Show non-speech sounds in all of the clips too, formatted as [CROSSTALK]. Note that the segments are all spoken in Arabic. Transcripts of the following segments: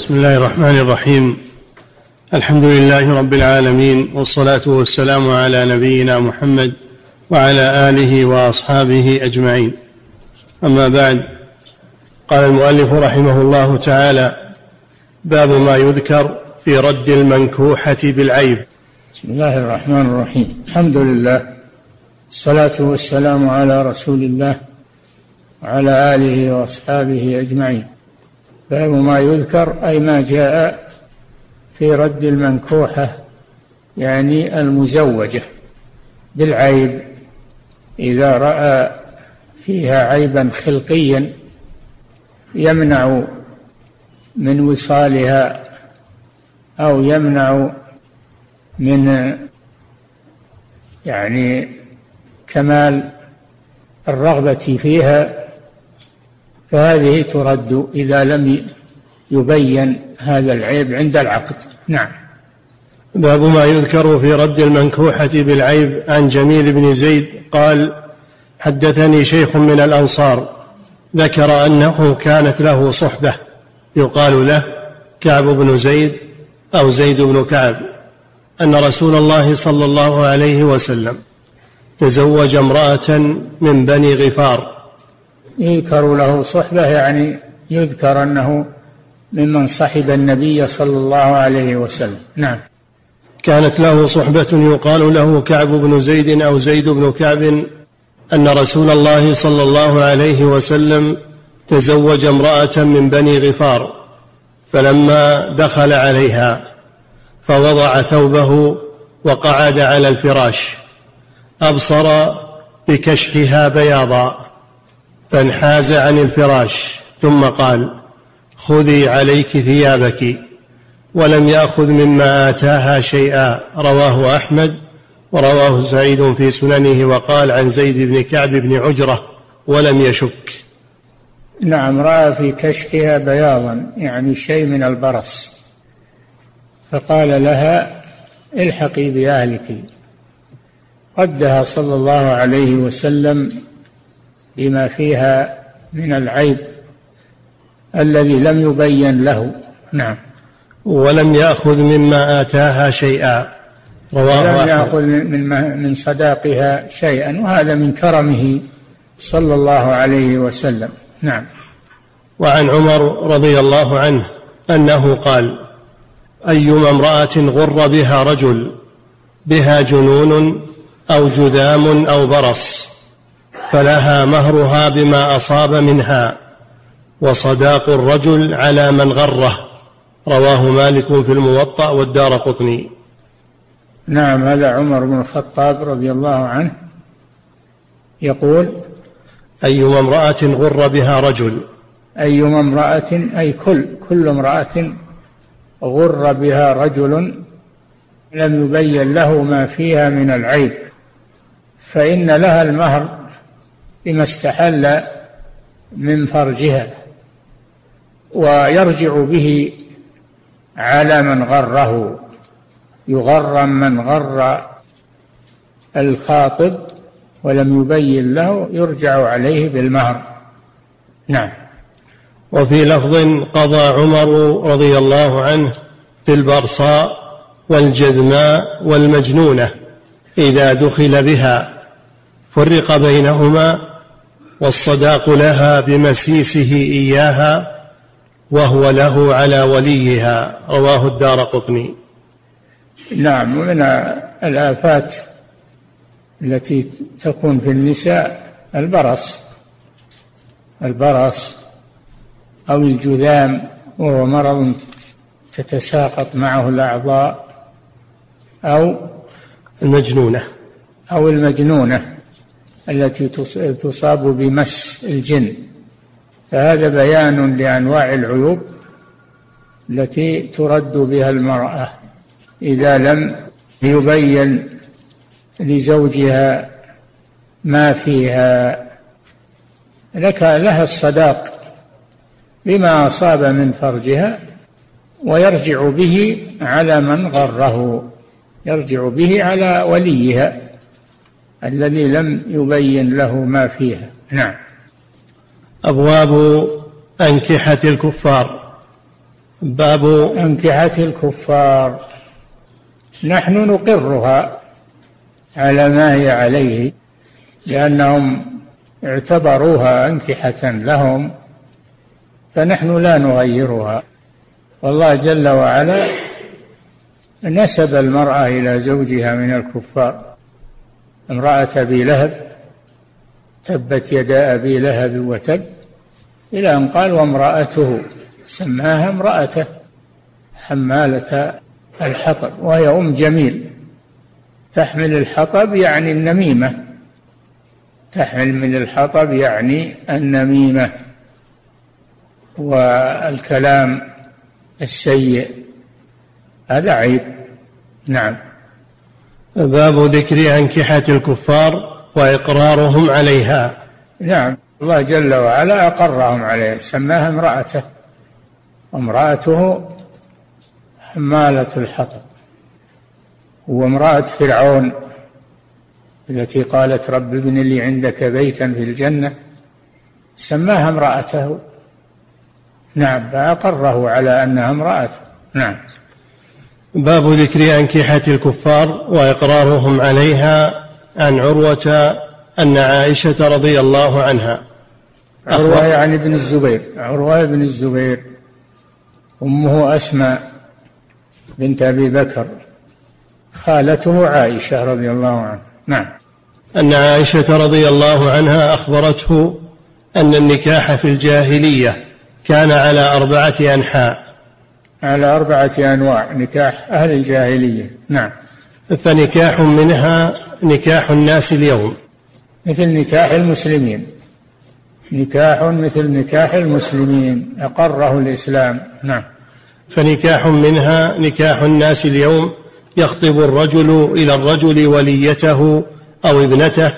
بسم الله الرحمن الرحيم. الحمد لله رب العالمين والصلاة والسلام على نبينا محمد وعلى آله وأصحابه أجمعين. أما بعد قال المؤلف رحمه الله تعالى باب ما يذكر في رد المنكوحة بالعيب. بسم الله الرحمن الرحيم. الحمد لله الصلاة والسلام على رسول الله وعلى آله وأصحابه أجمعين. باب ما يذكر أي ما جاء في رد المنكوحة يعني المزوجة بالعيب. إذا رأى فيها عيبا خلقيا يمنع من وصالها أو يمنع من يعني كمال الرغبة فيها. فهذه ترد إذا لم يبين هذا العيب عند العقد. نعم. باب ما يذكر في رد المنكوحة بالعيب عن جميل بن زيد قال حدثني شيخ من الأنصار ذكر أنه كانت له صحبة يقال له كعب بن زيد أو زيد بن كعب أن رسول الله صلى الله عليه وسلم تزوج امرأة من بني غفار. يذكر له صحبة يعني يذكر أنه ممن صحب النبي صلى الله عليه وسلم. نعم. كانت له صحبة يقال له كعب بن زيد أو زيد بن كعب أن رسول الله صلى الله عليه وسلم تزوج امرأة من بني غفار فلما دخل عليها فوضع ثوبه وقعد على الفراش أبصر بكشحها بياضا فانحاز عن الفراش ثم قال خذي عليك ثيابك ولم يأخذ مما آتاها شيئا. رواه أحمد ورواه سعيد في سننه وقال عن زيد بن كعب بن عجرة ولم يشك. نعم رأى في كشفها بياضا يعني شيء من البرص. فقال لها الحقي بأهلك. ردها صلى الله عليه وسلم بما فيها من العيب الذي لم يبين له. نعم. ولم يأخذ مما آتاها شيئا. رواه لم يأخذ من من صداقها شيئا وهذا من كرمه صلى الله عليه وسلم. نعم. وعن عمر رضي الله عنه أنه قال أيما امرأة غر بها رجل بها جنون أو جذام أو برص. فلها مهرها بما أصاب منها وصداق الرجل على من غره. رواه مالك في الموطأ والدار قطني. نعم هذا عمر بن الخطاب رضي الله عنه يقول أيما امرأة غر بها رجل. أيما امرأة أي كل كل امرأة غر بها رجل لم يبين له ما فيها من العيب فإن لها المهر بما استحل من فرجها ويرجع به على من غره يغرم من غر الخاطب ولم يبين له يرجع عليه بالمهر. نعم. وفي لفظ قضى عمر رضي الله عنه في البرصاء والجذماء والمجنونة إذا دخل بها فرق بينهما والصداق لها بمسيسه إياها وهو له على وليها. رواه الدار قطني. نعم ومن الآفات التي تكون في النساء البرص. البرص أو الجذام وهو مرض تتساقط معه الأعضاء أو المجنونة. أو المجنونة. التي تصاب بمس الجن. فهذا بيان لأنواع العيوب التي ترد بها المرأة إذا لم يبين لزوجها ما فيها. لك لها الصداق بما أصاب من فرجها ويرجع به على من غره يرجع به على وليها. الذي لم يبين له ما فيها. نعم. أبواب أنكحة الكفار. باب أنكحة الكفار. نحن نقرها على ما هي عليه لأنهم اعتبروها أنكحة لهم فنحن لا نغيرها. والله جل وعلا نسب المرأة إلى زوجها من الكفار. امرأة أبي لهب تبت يدا أبي لهب وتب إلى أن قال وامرأته سماها امرأته حمالة الحطب وهي أم جميل. تحمل الحطب يعني النميمة. تحمل من الحطب يعني النميمة. والكلام السيء هذا عيب. نعم. باب ذكر أنكحة الكفار وإقرارهم عليها. نعم الله جل وعلا أقرهم عليها سماها امرأته. وامرأته حمالة الحطب. وامرأة فرعون التي قالت رب ابن لي عندك بيتا في الجنة. سماها امرأته. نعم فأقره على أنها امرأته. نعم. باب ذكر أنكحة الكفار وإقرارهم عليها عن عروة أن عائشة رضي الله عنها. عروة يعني ابن الزبير. عروة بن الزبير. أمه أسماء بنت أبي بكر. خالته عائشة رضي الله عنها. نعم. أن عائشة رضي الله عنها أخبرته أن النكاح في الجاهلية كان على أربعة أنحاء. على أربعة أنواع نكاح أهل الجاهلية. نعم. فنكاح منها نكاح الناس اليوم. مثل نكاح المسلمين. نكاح مثل نكاح المسلمين أقره الإسلام. نعم. فنكاح منها نكاح الناس اليوم يخطب الرجل إلى الرجل وليته أو ابنته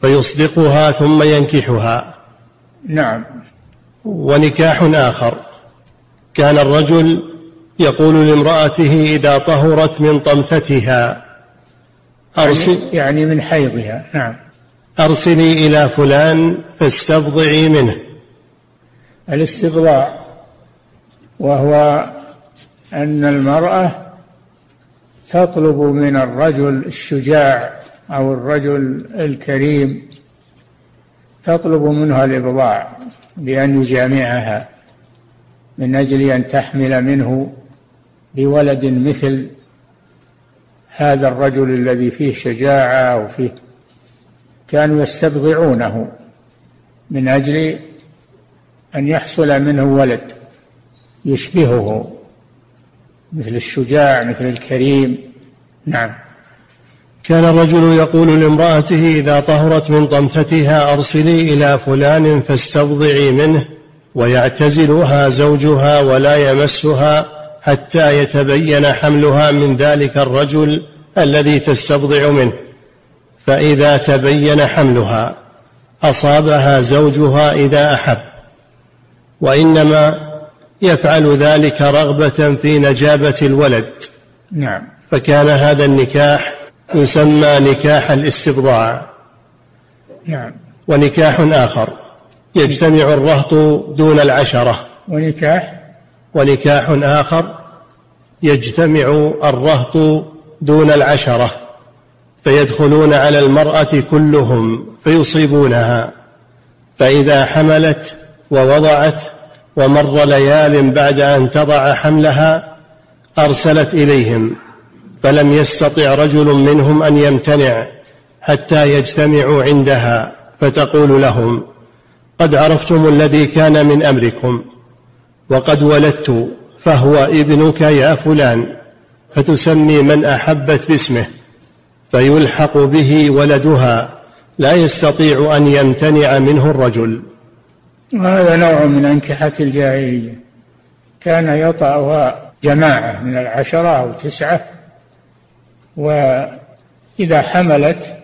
فيصدقها ثم ينكحها. نعم. ونكاح آخر. كان الرجل يقول لامرأته إذا طهرت من طمثتها أرسل يعني, يعني من حيضها نعم. أرسلي إلى فلان فاستبضعي منه. الاستبضاع وهو أن المرأة تطلب من الرجل الشجاع أو الرجل الكريم تطلب منها الإبضاع بأن يجامعها من أجل أن تحمل منه بولد مثل هذا الرجل الذي فيه شجاعة وفيه كانوا يستبضعونه من أجل أن يحصل منه ولد يشبهه مثل الشجاع مثل الكريم. نعم. كان الرجل يقول لامرأته إذا طهرت من طمثتها أرسلي إلى فلان فاستبضعي منه ويعتزلها زوجها ولا يمسها حتى يتبين حملها من ذلك الرجل الذي تستبضع منه. فإذا تبين حملها أصابها زوجها إذا أحب. وإنما يفعل ذلك رغبة في نجابة الولد. نعم. فكان هذا النكاح يسمى نكاح الاستبضاع. نعم. ونكاح آخر. يجتمع الرهط دون العشرة. ونكاح ونكاح آخر يجتمع الرهط دون العشرة فيدخلون على المرأة كلهم فيصيبونها فإذا حملت ووضعت ومر ليال بعد أن تضع حملها أرسلت إليهم فلم يستطع رجل منهم أن يمتنع حتى يجتمعوا عندها فتقول لهم قد عرفتم الذي كان من أمركم. وقد ولدت فهو ابنك يا فلان فتسمي من أحبت باسمه فيلحق به ولدها لا يستطيع أن يمتنع منه الرجل. وهذا نوع من أنكحة الجاهلية. كان يطأها جماعة من العشرة أو تسعة وإذا حملت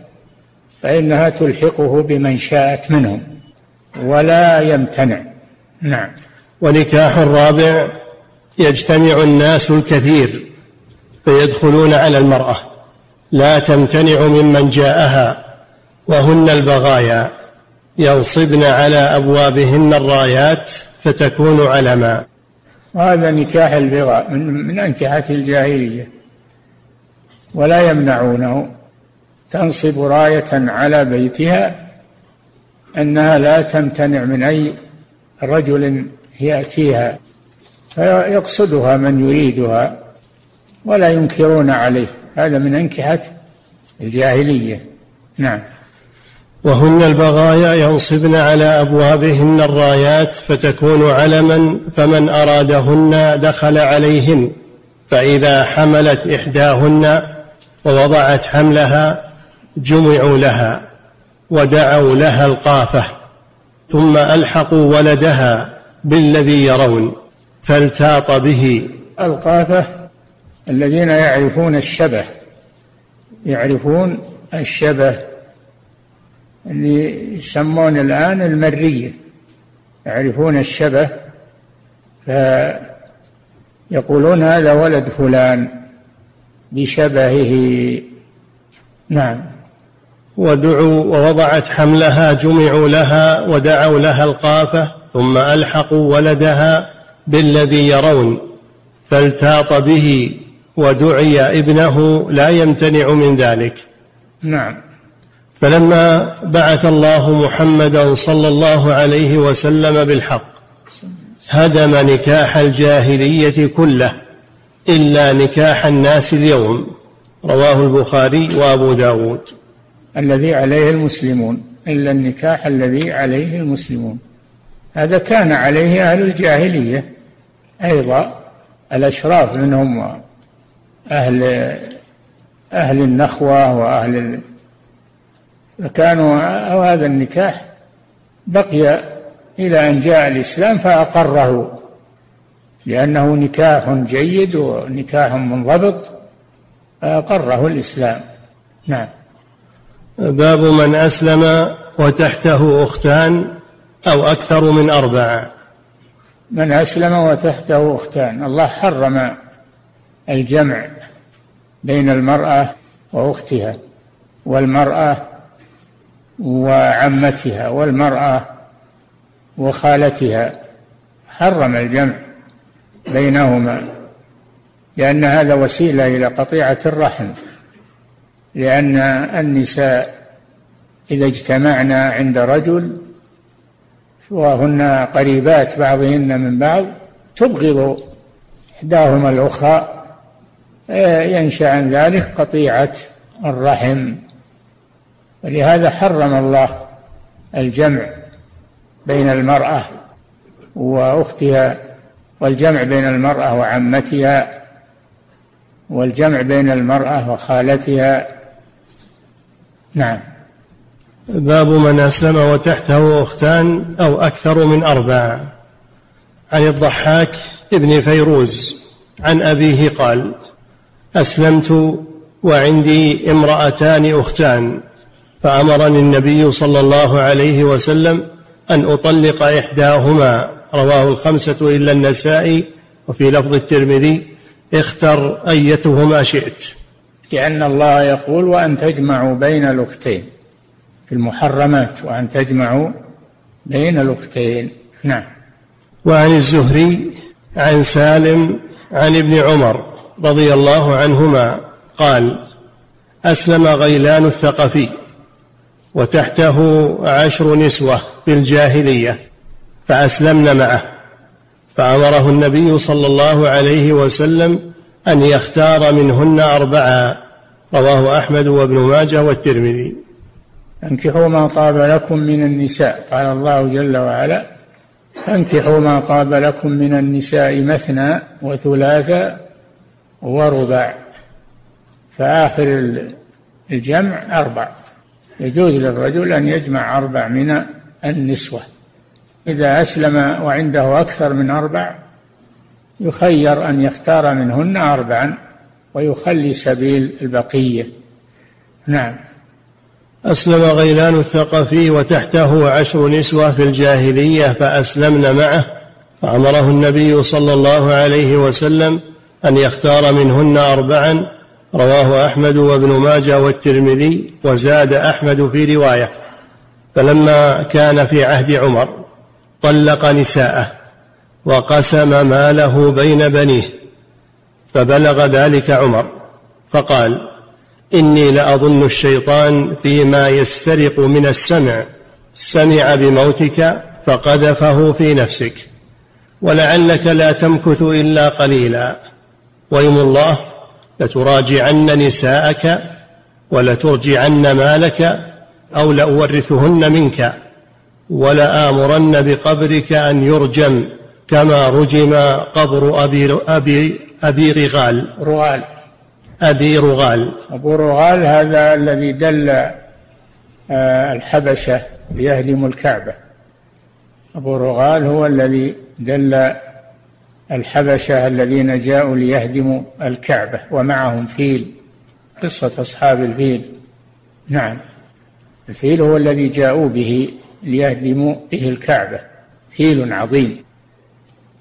فإنها تلحقه بمن شاءت منهم ولا يمتنع. نعم. ونكاح الرابع يجتمع الناس الكثير فيدخلون على المرأة لا تمتنع ممن جاءها وهن البغايا ينصبن على أبوابهن الرايات فتكون علما. وهذا نكاح البغاء من, من أنكحة الجاهلية. ولا يمنعونه. تنصب راية على بيتها أنها لا تمتنع من أي رجل يأتيها فيقصدها من يريدها ولا ينكرون عليه. هذا من أنكحة الجاهلية. نعم. وهن البغايا ينصبن على أبوابهن الرايات فتكون علما فمن أرادهن دخل عليهن فإذا حملت إحداهن ووضعت حملها جمعوا لها ودعوا لها القافة ثم ألحقوا ولدها بالذي يرون فالتاط به. القافة الذين يعرفون الشبه يعرفون الشبه اللي يسمون الآن المرية يعرفون الشبه فيقولون هذا ولد فلان بشبهه. نعم. ودعوا ووضعت حملها جمعوا لها ودعوا لها القافة. ثم ألحقوا ولدها بالذي يرون فالتاط به ودعي ابنه لا يمتنع من ذلك. نعم. فلما بعث الله محمدا صلى الله عليه وسلم بالحق هدم نكاح الجاهلية كله إلا نكاح الناس اليوم رواه البخاري وأبو داود. الذي عليه المسلمون إلا النكاح الذي عليه المسلمون. هذا كان عليه أهل الجاهلية أيضا الأشراف منهم أهل أهل النخوة وأهل فكانوا هذا النكاح بقي إلى أن جاء الإسلام فأقره لأنه نكاح جيد ونكاح منضبط فأقره الإسلام. نعم. باب من أسلم وتحته أختان. أو أكثر من أربعة من أسلم وتحته أختان. الله حرم الجمع بين المرأة وأختها والمرأة وعمتها والمرأة وخالتها. حرم الجمع بينهما لأن هذا وسيلة إلى قطيعة الرحم. لأن النساء إذا اجتمعنا عند رجل وهن قريبات بعضهن من بعض تبغض إحداهما الأخرى ينشأ عن ذلك قطيعة الرحم. ولهذا حرم الله الجمع بين المرأة وأختها والجمع بين المرأة وعمتها والجمع بين المرأة وخالتها. نعم. باب من أسلم وتحته أختان أو أكثر من أربع. عن الضحاك ابن فيروز عن أبيه قال أسلمت وعندي امرأتان أختان فأمرني النبي صلى الله عليه وسلم أن أطلق إحداهما. رواه الخمسة إلا النسائي وفي لفظ الترمذي اختر أيتهما شئت. لأن الله يقول وأن تجمعوا بين الأختين. في المحرمات وأن تجمعوا بين الأختين. نعم. وعن الزهري عن سالم عن ابن عمر رضي الله عنهما قال أسلم غيلان الثقفي وتحته عشر نسوة في الجاهلية فأسلمن معه فأمره النبي صلى الله عليه وسلم أن يختار منهن أربعة رواه أحمد وابن ماجه والترمذي. انكحوا ما طاب لكم من النساء. قال الله جل وعلا انكحوا ما طاب لكم من النساء مثنى وثلاث ورباع فآخر الجمع أربع. يجوز للرجل أن يجمع أربع من النسوة. إذا أسلم وعنده أكثر من أربع يخير أن يختار منهن أربعا ويخلي سبيل البقية. نعم. أسلم غيلان الثقفي وتحته عشر نسوة في الجاهلية فأسلمن معه فأمره النبي صلى الله عليه وسلم أن يختار منهن أربعا رواه أحمد وابن ماجه والترمذي وزاد أحمد في رواية. فلما كان في عهد عمر طلق نساءه وقسم ماله بين بنيه فبلغ ذلك عمر فقال إني لأظن الشيطان فيما يسترق من السمع. سمع بموتك فقذفه في نفسك. ولعلك لا تمكث إلا قليلا. ويم الله لتراجعن نساءك ولترجعن مالك أو لأورثهن منك. ولآمرن بقبرك أن يرجم كما رجم قبر أبي, أبي, أبي رغال. رغال. أبي رغال. أبو رغال هذا الذي دل آه، الحبشة ليهدموا الكعبة. أبو رغال هو الذي دل الحبشة الذين جاءوا ليهدموا الكعبة ومعهم فيل قصة أصحاب الفيل. نعم. الفيل هو الذي جاءوا به ليهدموا به الكعبة. فيل عظيم.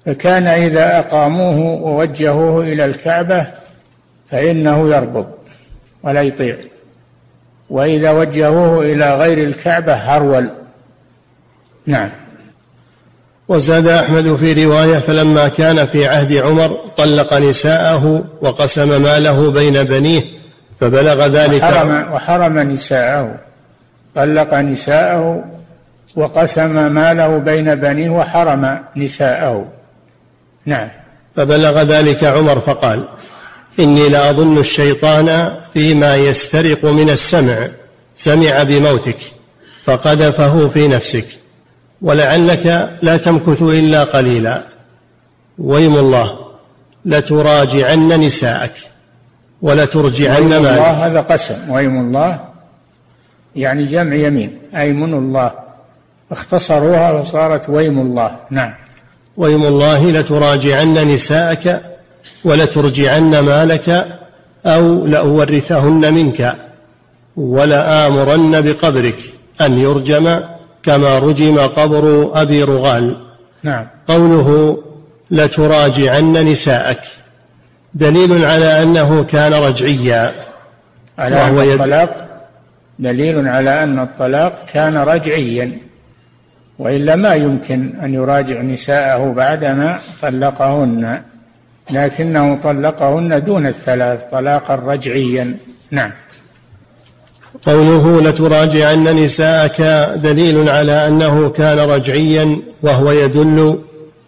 فكان إذا أقاموه ووجهوه إلى الكعبة فإنه يربض ولا يطيع. وإذا وجهوه إلى غير الكعبة هرول. نعم. وزاد أحمد في رواية فلما كان في عهد عمر طلق نساءه وقسم ماله بين بنيه فبلغ ذلك. وحرم, وحرم نساءه. طلق نساءه وقسم ماله بين بنيه وحرم نساءه. نعم. فبلغ ذلك عمر فقال إني لأظن الشيطان فيما يسترق من السمع. سمع بموتك فقذفه في نفسك. ولعلك لا تمكث إلا قليلا. ويم الله لتراجعن نساءك ولترجعن مالك الله هذا قسم. ويم الله يعني جمع يمين أيمن الله. اختصروها فصارت ويم الله. نعم. ويم الله لتراجعن نساءك ولترجعن مالك أو لأورثهن منك ولآمرن بقبرك أن يرجم كما رجم قبر أبي رغال. نعم. قوله لتراجعن نساءك دليل على أنه كان رجعيا. على وهو أن الطلاق دليل على أن الطلاق كان رجعيا. وإلا ما يمكن أن يراجع نساءه بعدما طلقهن. لكنه طلقهن دون الثلاث طلاقا رجعيا. نعم. قوله لتراجعن نساءك دليل على أنه كان رجعيا وهو يدل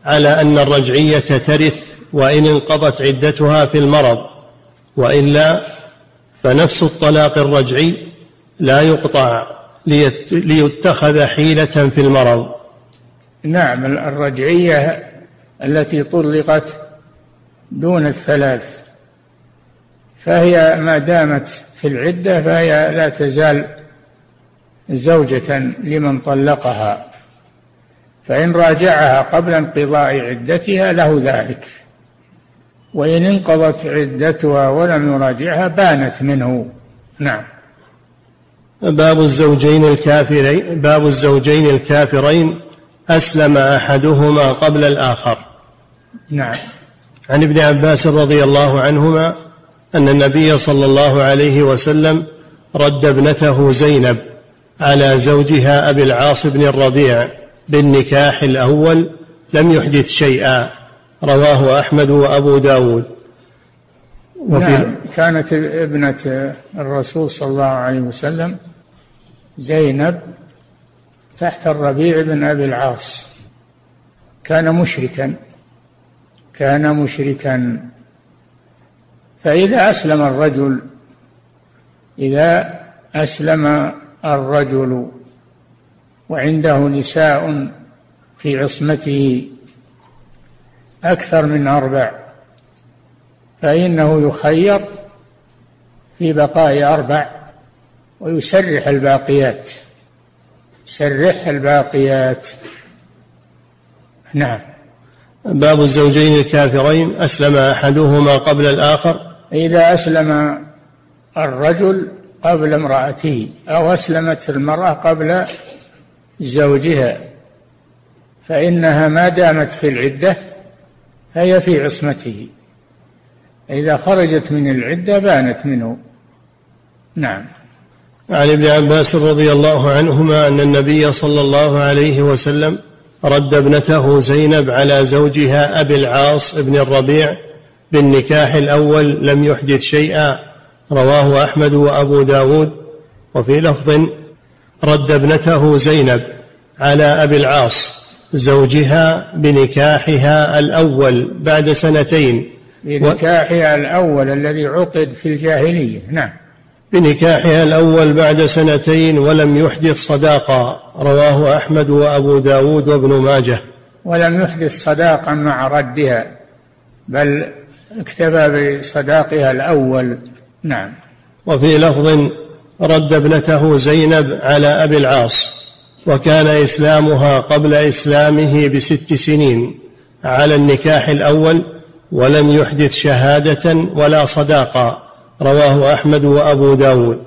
على أن الرجعية ترث وإن انقضت عدتها في المرض وإلا فنفس الطلاق الرجعي لا يقطع ليتخذ حيلة في المرض. نعم الرجعية التي طلقت دون الثلاث. فهي ما دامت في العدة فهي لا تزال زوجة لمن طلقها. فإن راجعها قبل انقضاء عدتها له ذلك. وإن انقضت عدتها ولم يراجعها بانت منه. نعم. باب الزوجين الكافرين باب الزوجين الكافرين أسلم أحدهما قبل الآخر. نعم. عن ابن عباس رضي الله عنهما أن النبي صلى الله عليه وسلم رد ابنته زينب على زوجها أبي العاص بن الربيع بالنكاح الأول لم يحدث شيئا. رواه أحمد وأبو داود. وفي نعم كانت ابنة الرسول صلى الله عليه وسلم زينب تحت الربيع بن أبي العاص. كان مشركا. كان مشركا. فإذا أسلم الرجل إذا أسلم الرجل وعنده نساء في عصمته أكثر من أربع فإنه يخير في بقاء أربع ويسرح الباقيات. سرح الباقيات. نعم. باب الزوجين الكافرين أسلم أحدهما قبل الآخر. إذا أسلم الرجل قبل امرأته أو أسلمت المرأة قبل زوجها فإنها ما دامت في العدة فهي في عصمته. إذا خرجت من العدة بانت منه. نعم. عن ابن عباس رضي الله عنهما أن النبي صلى الله عليه وسلم رد ابنته زينب على زوجها أبي العاص بن الربيع بالنكاح الأول لم يحدث شيئا. رواه أحمد وأبو داود. وفي لفظ رد ابنته زينب على أبي العاص زوجها بنكاحها الأول بعد سنتين. بنكاحها الأول الذي عقد في الجاهلية. نعم. بنكاحها الأول بعد سنتين ولم يحدث صداقا رواه أحمد وأبو داود وابن ماجه. ولم يحدث صداقا مع ردها بل اكتفى بصداقها الأول. نعم. وفي لفظ رد ابنته زينب على أبي العاص وكان إسلامها قبل إسلامه بست سنين على النكاح الأول ولم يحدث شهادة ولا صداقة. رواه أحمد وأبو داود.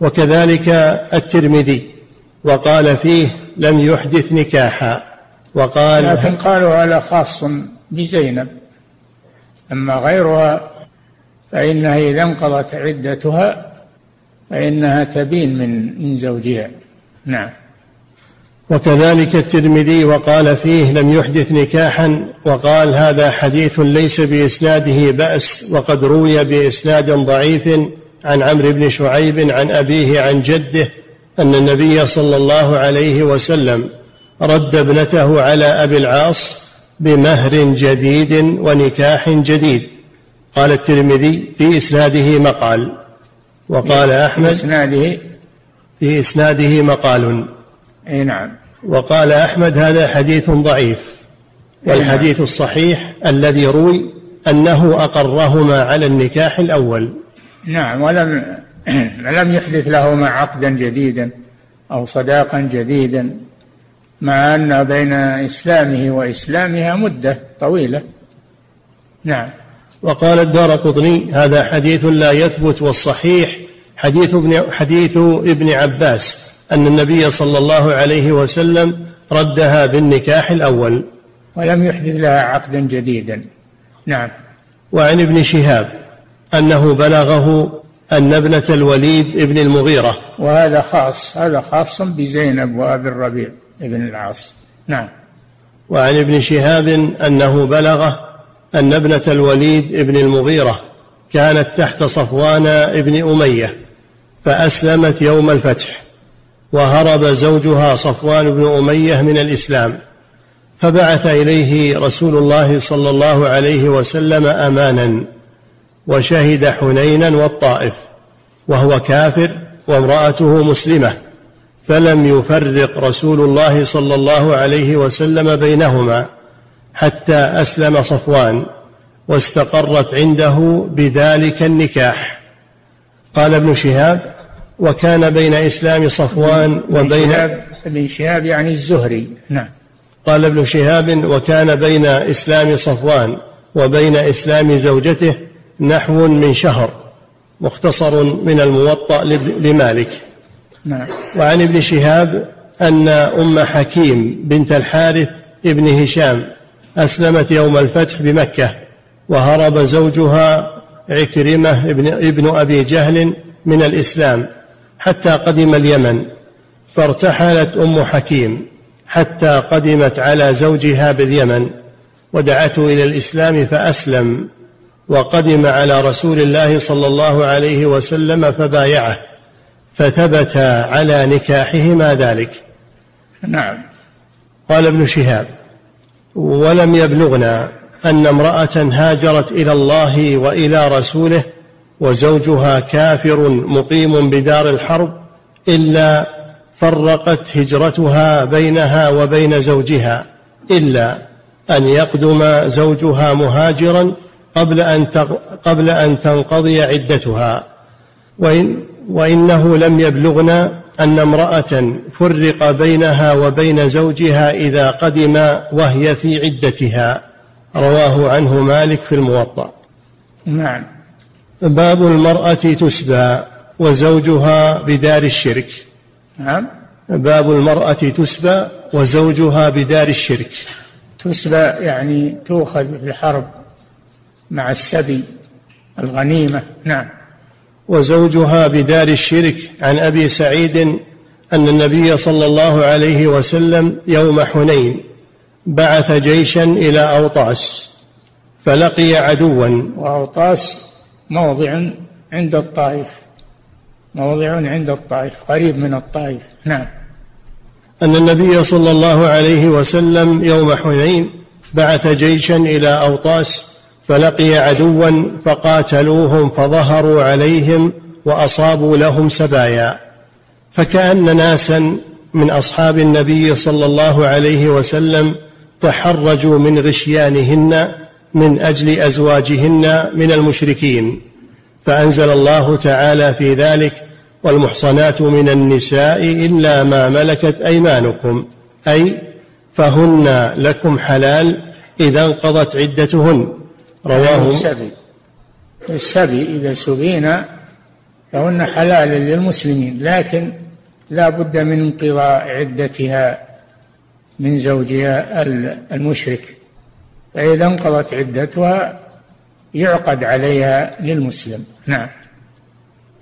وكذلك الترمذي وقال فيه لم يحدث نكاحا. وقال لكن قالوا هذا خاص بزينب. أما غيرها فإنها إذا انقضت عدتها فإنها تبين من من زوجها. نعم. وكذلك الترمذي وقال فيه لم يحدث نكاحا وقال هذا حديث ليس بإسناده بأس وقد روي بإسناد ضعيف عن عمرو بن شعيب عن أبيه عن جده أن النبي صلى الله عليه وسلم رد ابنته على أبي العاص بمهر جديد ونكاح جديد. قال الترمذي في إسناده مقال. وقال أحمد في إسناده في إسناده مقال. أي نعم. وقال أحمد هذا حديث ضعيف والحديث الصحيح الذي روي أنه أقرهما على النكاح الأول. نعم ولم [CLEARS THROAT] لم يحدث لهما عقدا جديدا أو صداقا جديدا مع أن بين إسلامه وإسلامها مدة طويلة. نعم. وقال الدار قطني هذا حديث لا يثبت والصحيح حديث ابن حديث ابن عباس. أن النبي صلى الله عليه وسلم ردها بالنكاح الأول. ولم يحدث لها عقدا جديدا. نعم. وعن ابن شهاب أنه بلغه أن ابنة الوليد ابن المغيرة. وهذا خاص هذا خاص بزينب وأبي الربيع ابن العاص. نعم. وعن ابن شهاب أنه بلغه أن ابنة الوليد ابن المغيرة كانت تحت صفوان ابن أمية فأسلمت يوم الفتح. وهرب زوجها صفوان بن أمية من الإسلام فبعث إليه رسول الله صلى الله عليه وسلم امانا وشهد حنينا والطائف وهو كافر وامرأته مسلمة فلم يفرق رسول الله صلى الله عليه وسلم بينهما حتى أسلم صفوان واستقرت عنده بذلك النكاح. قال ابن شهاب وكان بين إسلام صفوان وبين ابن شهاب يعني الزهري. نعم. قال ابن شهاب وكان بين إسلام صفوان وبين إسلام زوجته نحو من شهر مختصر من الموطأ لمالك. نعم. وعن ابن شهاب أن أم حكيم بنت الحارث ابن هشام أسلمت يوم الفتح بمكة وهرب زوجها عكرمة ابن, ابن أبي جهل من الإسلام. حتى قدم اليمن فارتحلت أم حكيم حتى قدمت على زوجها باليمن ودعته إلى الإسلام فأسلم وقدم على رسول الله صلى الله عليه وسلم فبايعه فثبت على نكاحهما ذلك. نعم. قال ابن شهاب ولم يبلغنا أن امرأة هاجرت إلى الله وإلى رسوله وزوجها كافر مقيم بدار الحرب إلا فرقت هجرتها بينها وبين زوجها إلا أن يقدم زوجها مهاجرا قبل أن قبل أن تنقضي عدتها. وإن وإنه لم يبلغنا أن امرأة فرق بينها وبين زوجها إذا قدم وهي في عدتها. رواه عنه مالك في الموطأ. نعم. باب المرأة تسبى وزوجها بدار الشرك. نعم. باب المرأة تسبى وزوجها بدار الشرك. تسبى يعني تؤخذ في الحرب مع السبي الغنيمة. نعم. وزوجها بدار الشرك. عن أبي سعيد أن النبي صلى الله عليه وسلم يوم حنين بعث جيشا إلى أوطاس فلقي عدوا. وأوطاس موضع عند الطائف. موضع عند الطائف قريب من الطائف. نعم. أن النبي صلى الله عليه وسلم يوم حنين بعث جيشا إلى أوطاس فلقي عدوا فقاتلوهم فظهروا عليهم وأصابوا لهم سبايا. فكأن ناسا من أصحاب النبي صلى الله عليه وسلم تحرجوا من غشيانهن من أجل أزواجهن من المشركين فأنزل الله تعالى في ذلك والمحصنات من النساء إلا ما ملكت أيمانكم أي فهن لكم حلال إذا انقضت عدتهن. رواه السبي السبي إذا سبينا فهن حلال للمسلمين لكن لا بد من انقضاء عدتها من زوجها المشرك. فإذا انقضت عدتها يعقد عليها للمسلم. نعم.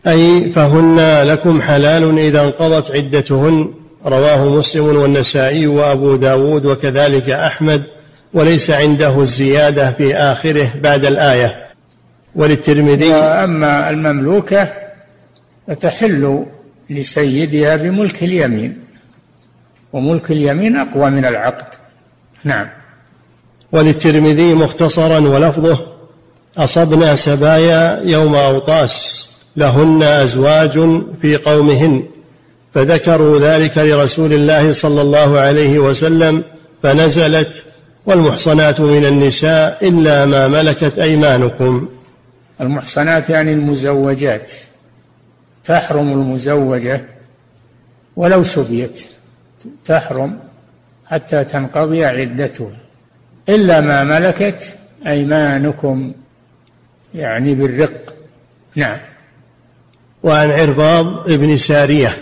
أي فهن لكم حلال إذا انقضت عدتهن رواه مسلم والنسائي وأبو داود وكذلك أحمد وليس عنده الزيادة في آخره بعد الآية. وللترمذي وأما المملوكة فتحل لسيدها بملك اليمين وملك اليمين أقوى من العقد. نعم. وللترمذي مختصرا ولفظه أصبنا سبايا يوم أوطاس لهن أزواج في قومهن فذكروا ذلك لرسول الله صلى الله عليه وسلم فنزلت والمحصنات من النساء إلا ما ملكت أيمانكم. المحصنات يعني المزوجات تحرم المزوجة ولو سبيت تحرم حتى تنقضي عدتها. إلا ما ملكت أيمانكم يعني بالرق. نعم. وعن عرباض بن سارية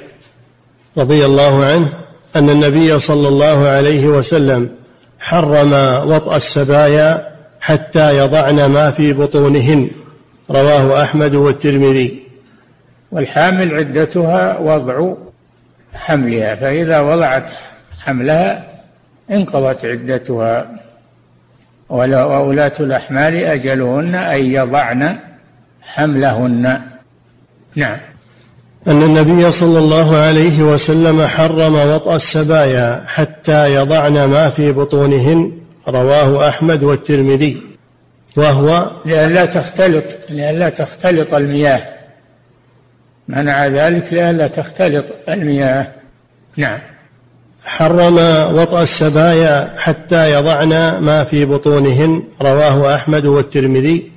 رضي الله عنه أن النبي صلى الله عليه وسلم حرم وطأ السبايا حتى يضعن ما في بطونهن. رواه أحمد والترمذي. والحامل عدتها وضع حملها فإذا وضعت حملها انقضت عدتها. وأولاة الأحمال أجلهن أن يضعن حملهن. نعم. أن النبي صلى الله عليه وسلم حرم وطأ السبايا حتى يضعن ما في بطونهن رواه أحمد والترمذي. وهو لئلا تختلط لئلا تختلط المياه. منع ذلك لئلا تختلط المياه. نعم. حرم وطأ السبايا حتى يضعن ما في بطونهن رواه أحمد والترمذي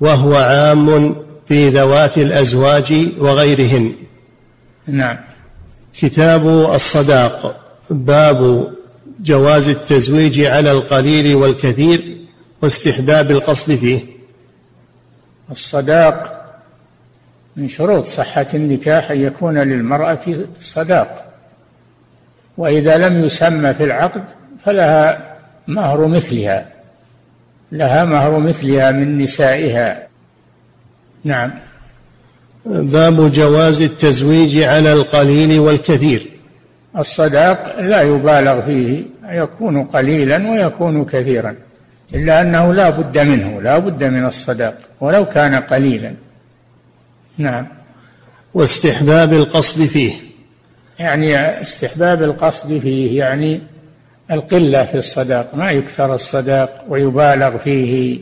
وهو عام في ذوات الأزواج وغيرهن. نعم. كتاب الصداق باب جواز التزويج على القليل والكثير واستحباب القصد فيه. الصداق من شروط صحة النكاح أن يكون للمرأة صداق. وإذا لم يسمى في العقد فلها مهر مثلها لها مهر مثلها من نسائها. نعم. باب جواز التزويج على القليل والكثير. الصداق لا يبالغ فيه يكون قليلا ويكون كثيرا إلا أنه لا بد منه لا بد من الصداق ولو كان قليلا. نعم. واستحباب القصد فيه. يعني استحباب القصد فيه يعني القلة في الصداق ما يكثر الصداق ويبالغ فيه.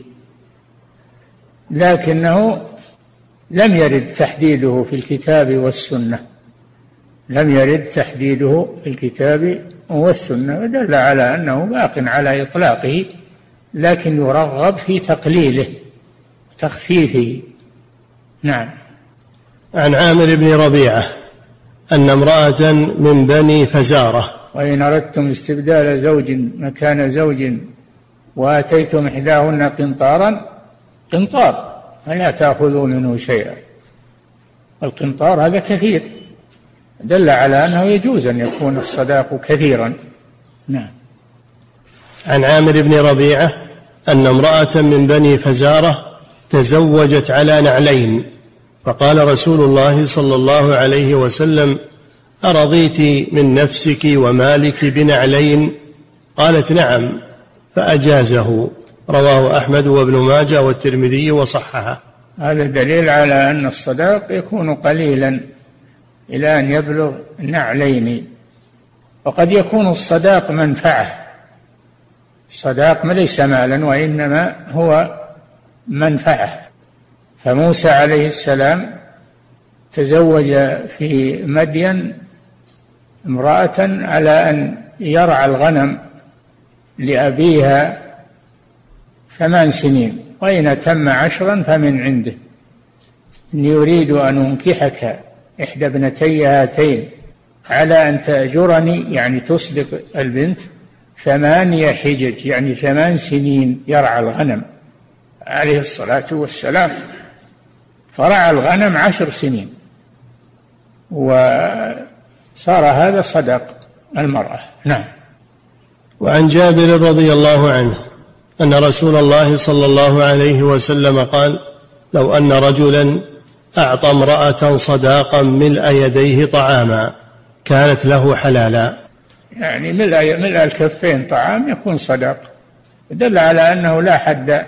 لكنه لم يرد تحديده في الكتاب والسنة. لم يرد تحديده في الكتاب والسنة. ودل على أنه باق على إطلاقه لكن يرغب في تقليله تخفيفه. نعم. عن عامر بن ربيعة. أن امرأة من بني فزارة. وإن أردتم استبدال زوج مكان زوج وآتيتم إحداهن قنطارا قنطار فلا تأخذوا منه شيئا. القنطار هذا كثير. دل على أنه يجوز أن يكون الصداق كثيرا. نعم. عن عامر بن ربيعة أن امرأة من بني فزارة تزوجت على نعلين. فقال رسول الله صلى الله عليه وسلم أرضيت من نفسك ومالك بنعلين قالت نعم فأجازه. رواه أحمد وابن ماجه والترمذي وصححه. هذا دليل على أن الصداق يكون قليلا إلى أن يبلغ نعلين. وقد يكون الصداق منفعة. الصداق ليس مالا وإنما هو منفعة. فموسى عليه السلام تزوج في مدين امرأة على أن يرعى الغنم لأبيها ثمان سنين وإن تم عشرا فمن عنده. إني يريد أن أنكحك إحدى ابنتي هاتين على أن تأجرني يعني تصدق البنت ثمانية حجج يعني ثمان سنين يرعى الغنم. عليه الصلاة والسلام. فرعى الغنم عشر سنين. وصار هذا صدق المرأة. نعم. وعن جابر رضي الله عنه أن رسول الله صلى الله عليه وسلم قال لو أن رجلا أعطى امرأة صداقا ملء يديه طعاما كانت له حلالا. يعني ملء ملء الكفين طعام يكون صدق. دل على أنه لا حد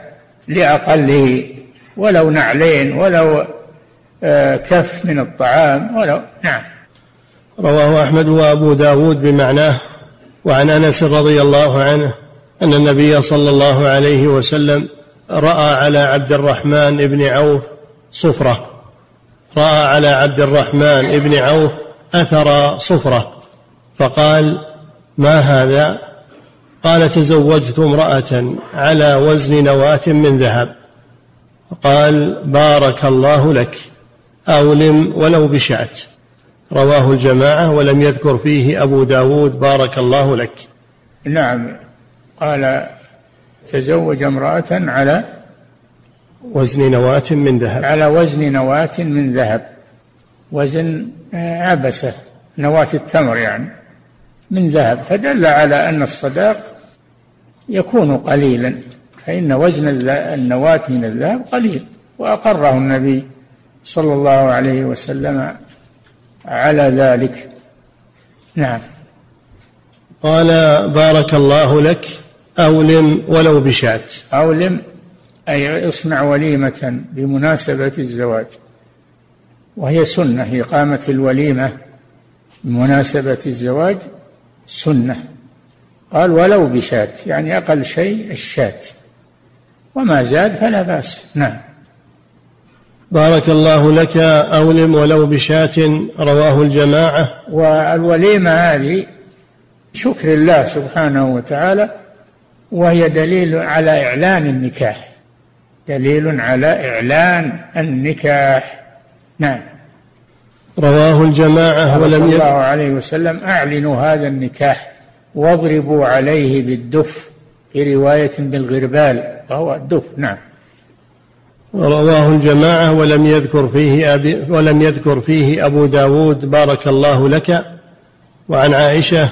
لأقله. ولو نعلين ولو آه، كف من الطعام ولو نعم. رواه أحمد وأبو داود بمعناه وعن أنس رضي الله عنه أن النبي صلى الله عليه وسلم رأى على عبد الرحمن بن عوف صفرة. رأى على عبد الرحمن بن عوف أثر صفرة. فقال ما هذا؟ قال تزوجت امرأة على وزن نواة من ذهب. قال بارك الله لك أولم ولو بشاه رواه الجماعة ولم يذكر فيه أبو داود بارك الله لك. نعم قال تزوج امرأة على وزن نواة من ذهب. على وزن نواة من ذهب. وزن عبسة نواة التمر يعني من ذهب. فدل على أن الصداق يكون قليلا. فإن وزن النواة من الذهب قليل وأقره النبي صلى الله عليه وسلم على ذلك. نعم. قال بارك الله لك أولم ولو بشاة أولم أي اصنع وليمة بمناسبة الزواج. وهي سنة إقامة الوليمة بمناسبة الزواج سنة. قال ولو بشاة يعني أقل شيء الشاة وما زاد فلا بأس. نعم. بارك الله لك أولم ولو بشاة رواه الجماعة. والوليمة هذه شكر الله سبحانه وتعالى وهي دليل على إعلان النكاح. دليل على إعلان النكاح. نعم. رواه الجماعة ولم صلى الله عليه وسلم أعلنوا هذا النكاح واضربوا عليه بالدف. في رواية بالغربال. وهو الدف نعم. رواه الجماعة ولم يذكر فيه أبي ولم يذكر فيه أبو داود بارك الله لك وعن عائشة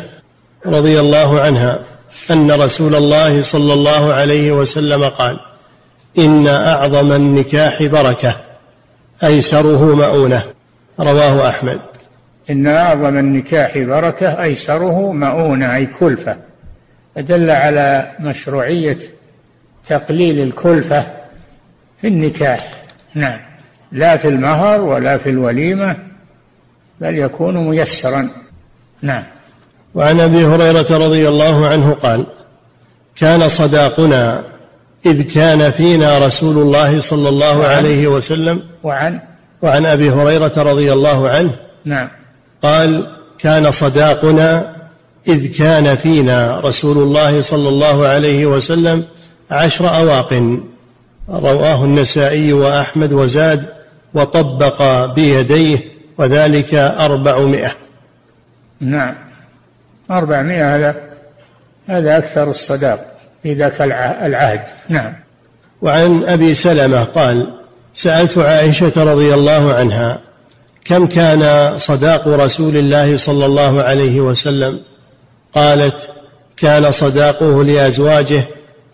رضي الله عنها أن رسول الله صلى الله عليه وسلم قال إن أعظم النكاح بركة أيسره مؤونة. رواه أحمد. إن أعظم النكاح بركة أيسره مؤونة أي كلفة. دل على مشروعية تقليل الكلفة في النكاح. نعم. لا في المهر ولا في الوليمة بل يكون ميسرا. نعم. وعن أبي هريرة رضي الله عنه قال كان صداقنا إذ كان فينا رسول الله صلى الله وعن؟ عليه وسلم. وعن؟ وعن أبي هريرة رضي الله عنه. نعم. قال كان صداقنا إذ كان فينا رسول الله صلى الله عليه وسلم عشر أواق. رواه النسائي وأحمد وزاد وطبق بيديه وذلك أربعمائة. نعم. أربعمائة هذا هذا أكثر الصداق في ذاك العهد. نعم. وعن أبي سلمة قال سألت عائشة رضي الله عنها كم كان صداق رسول الله صلى الله عليه وسلم؟ قالت كان صداقه لأزواجه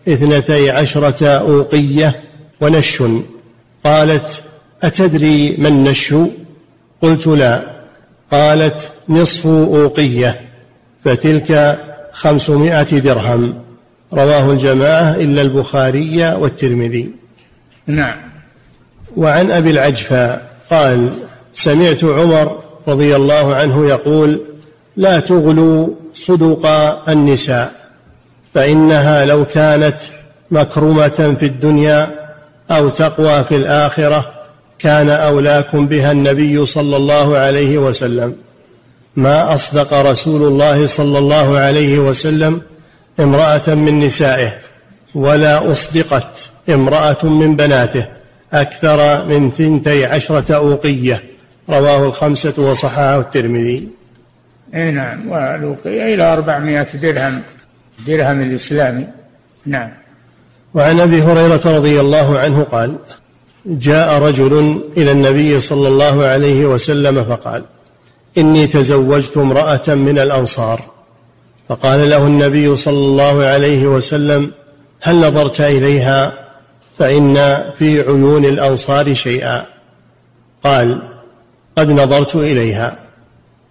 اثنتي عشرة أوقية ونش. قالت أتدري ما النش؟ قلت لا. قالت نصف أوقية فتلك خمسمائة درهم. رواه الجماعة إلا البخاري والترمذي. نعم. وعن أبي العجفاء قال سمعت عمر رضي الله عنه يقول لا تغلوا صدق النساء. فإنها لو كانت مكرمة في الدنيا أو تقوى في الآخرة كان أولاكم بها النبي صلى الله عليه وسلم. ما أصدق رسول الله صلى الله عليه وسلم امرأة من نسائه ولا أصدقت امرأة من بناته أكثر من ثنتي عشرة أوقية. رواه الخمسة وصححه الترمذي. اي نعم وألوقية إلى أربعمائة درهم. درهم الإسلامي. نعم. وعن أبي هريرة رضي الله عنه قال جاء رجل إلى النبي صلى الله عليه وسلم فقال إني تزوجت امرأة من الأنصار. فقال له النبي صلى الله عليه وسلم هل نظرت إليها؟ فإن في عيون الأنصار شيئا. قال قد نظرت إليها.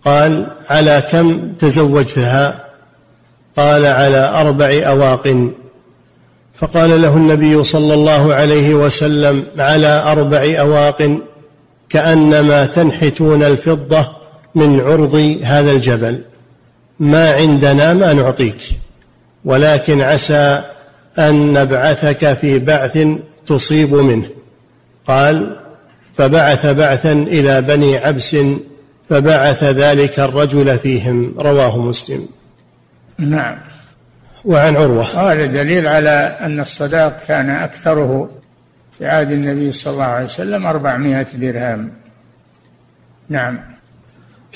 قال على كم تزوجتها؟ قال على أربع أواق. فقال له النبي صلى الله عليه وسلم على أربع أواق كأنما تنحتون الفضة من عرض هذا الجبل. ما عندنا ما نعطيك ولكن عسى أن نبعثك في بعث تصيب منه. قال فبعث بعثا إلى بني عبس فبعث ذلك الرجل فيهم رواه مسلم. نعم. وعن عروة. هذا دليل على أن الصداق كان أكثره في عهد النبي صلى الله عليه وسلم أربعمائة درهم. نعم.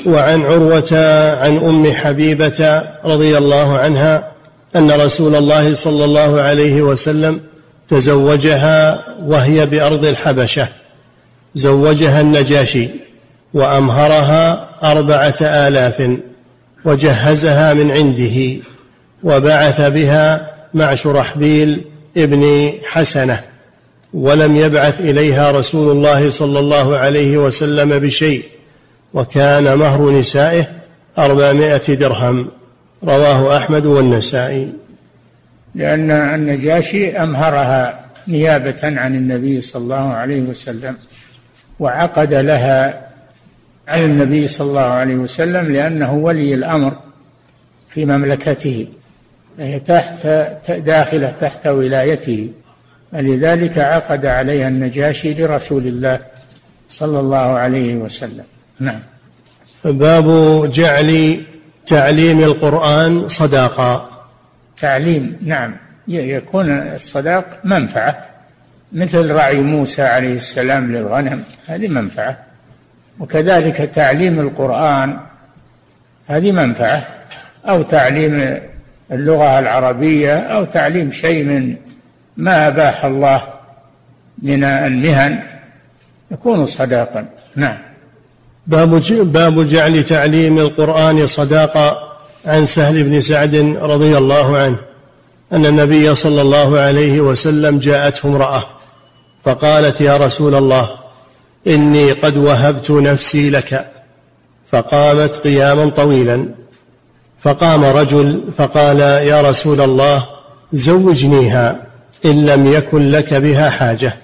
وعن عروة عن أم حبيبة رضي الله عنها أن رسول الله صلى الله عليه وسلم تزوجها وهي بأرض الحبشة. زوجها النجاشي وأمهرها أربعة آلاف. وجهزها من عنده وبعث بها مع شرحبيل ابن حسنة ولم يبعث إليها رسول الله صلى الله عليه وسلم بشيء وكان مهر نسائه أربعمائة درهم. رواه أحمد والنسائي. لأن النجاشي أمهرها نيابة عن النبي صلى الله عليه وسلم وعقد لها على النبي صلى الله عليه وسلم لأنه ولي الأمر في مملكته هي تحت داخلة تحت ولايته. لذلك عقد عليها النجاشي لرسول الله صلى الله عليه وسلم. نعم. باب جعل تعليم القرآن صداقة تعليم نعم. يكون الصداق منفعة مثل رعي موسى عليه السلام للغنم هذه منفعة. وكذلك تعليم القرآن هذه منفعة أو تعليم اللغة العربية أو تعليم شيء من ما أباح الله من المهن يكون صداقا. نعم. باب باب جعل تعليم القرآن صداقة عن سهل بن سعد رضي الله عنه. أن النبي صلى الله عليه وسلم جاءته امرأة فقالت يا رسول الله إني قد وهبت نفسي لك. فقامت قياما طويلا. فقام رجل فقال يا رسول الله زوجنيها إن لم يكن لك بها حاجة.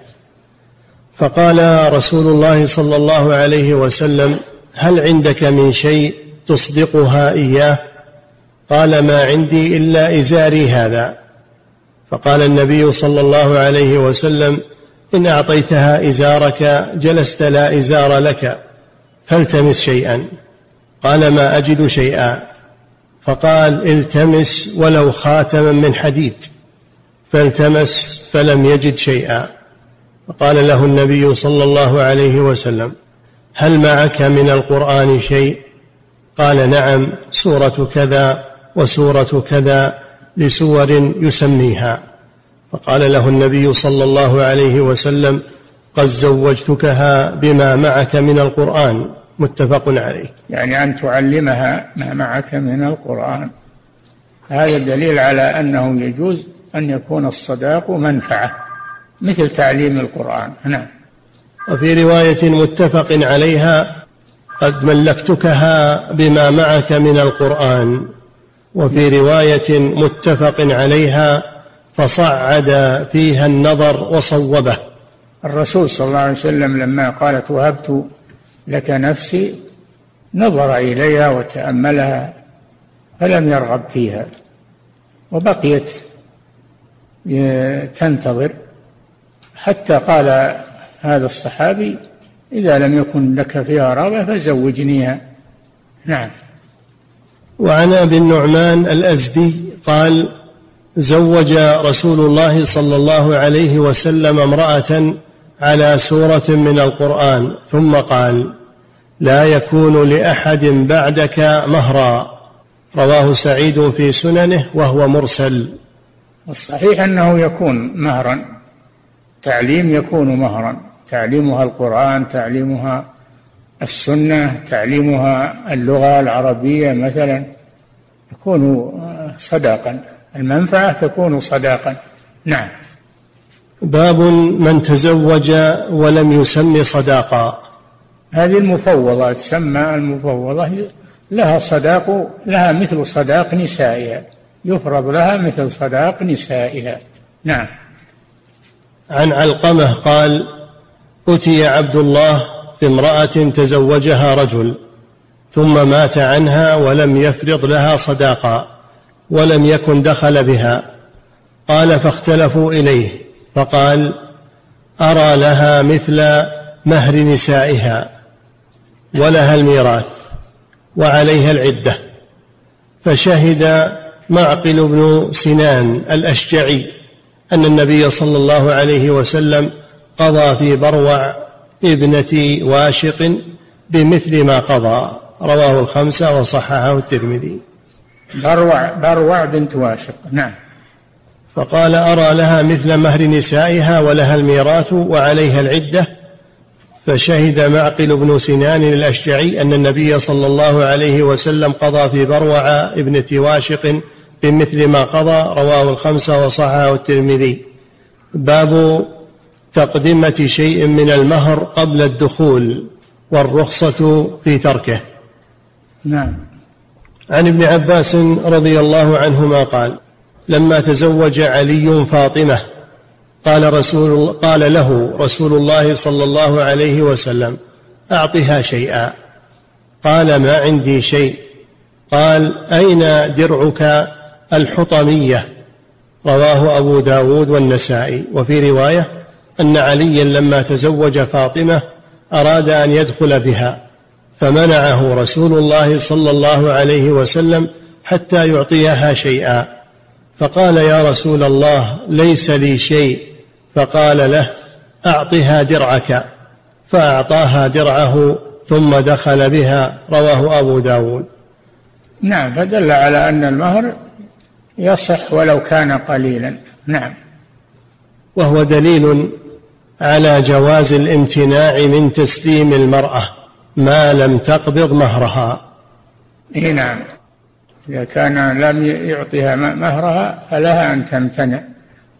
فقال رسول الله صلى الله عليه وسلم هل عندك من شيء تصدقها إياه؟ قال ما عندي إلا إزاري هذا. فقال النبي صلى الله عليه وسلم إن أعطيتها إزارك جلست لا إزار لك فالتمس شيئا. قال ما أجد شيئا. فقال التمس ولو خاتما من حديد. فالتمس فلم يجد شيئا. فقال له النبي صلى الله عليه وسلم هل معك من القرآن شيء؟ قال نعم سورة كذا وسورة كذا لسور يسميها. فقال له النبي صلى الله عليه وسلم قد زوجتكها بما معك من القرآن متفق عليه. يعني أن تعلمها ما معك من القرآن. هذا دليل على أنه يجوز أن يكون الصداق منفعة مثل تعليم القرآن. نعم. وفي رواية متفق عليها قد ملكتكها بما معك من القرآن وفي رواية متفق عليها فصعد فيها النظر وصوبه. الرسول صلى الله عليه وسلم لما قالت وهبت لك نفسي نظر إليها وتأملها فلم يرغب فيها وبقيت تنتظر حتى قال هذا الصحابي إذا لم يكن لك فيها رغبة فزوجنيها. نعم. وعن أبي النعمان الأزدي قال زوج رسول الله صلى الله عليه وسلم امرأة على سورة من القرآن ثم قال لا يكون لأحد بعدك مهرا. رواه سعيد في سننه وهو مرسل. والصحيح أنه يكون مهرا تعليم يكون مهرا تعليمها القرآن تعليمها السنة تعليمها اللغة العربية مثلا يكون صداقا. المنفعة تكون صداقا. نعم. باب من تزوج ولم يسم صداقا. هذه المفوضة تسمى المفوضة لها صداق لها مثل صداق نسائها. يفرض لها مثل صداق نسائها. نعم. عن علقمة قال أتي عبد الله بامرأة تزوجها رجل ثم مات عنها ولم يفرض لها صداقا. ولم يكن دخل بها. قال فاختلفوا إليه فقال أرى لها مثل مهر نسائها ولها الميراث وعليها العدة. فشهد معقل بن سنان الأشجعي أن النبي صلى الله عليه وسلم قضى في بروع ابنة واشق بمثل ما قضى. رواه الخمسة وصححه الترمذي. بروع بروع بنت واشق. نعم. فقال أرى لها مثل مهر نسائها ولها الميراث وعليها العدة فشهد معقل بن سنان الأشجعي أن النبي صلى الله عليه وسلم قضى في بروع ابنة واشق بمثل ما قضى رواه الخمسة وصححه الترمذي. باب تقدمة شيء من المهر قبل الدخول والرخصة في تركه. نعم. عن ابن عباس رضي الله عنهما قال لما تزوج علي فاطمة قال رسول قال له رسول الله صلى الله عليه وسلم أعطها شيئا. قال ما عندي شيء. قال أين درعك الحطمية؟ رواه أبو داود والنسائي. وفي رواية أن عليا لما تزوج فاطمة أراد أن يدخل بها. فمنعه رسول الله صلى الله عليه وسلم حتى يعطيها شيئا. فقال يا رسول الله ليس لي شيء. فقال له أعطها درعك. فأعطاها درعه ثم دخل بها رواه أبو داود. نعم فدل على أن المهر يصح ولو كان قليلا. نعم. وهو دليل على جواز الامتناع من تسليم المرأة. ما لم تقبض مهرها. إي نعم. إذا كان لم يعطها مهرها فلها أن تمتنع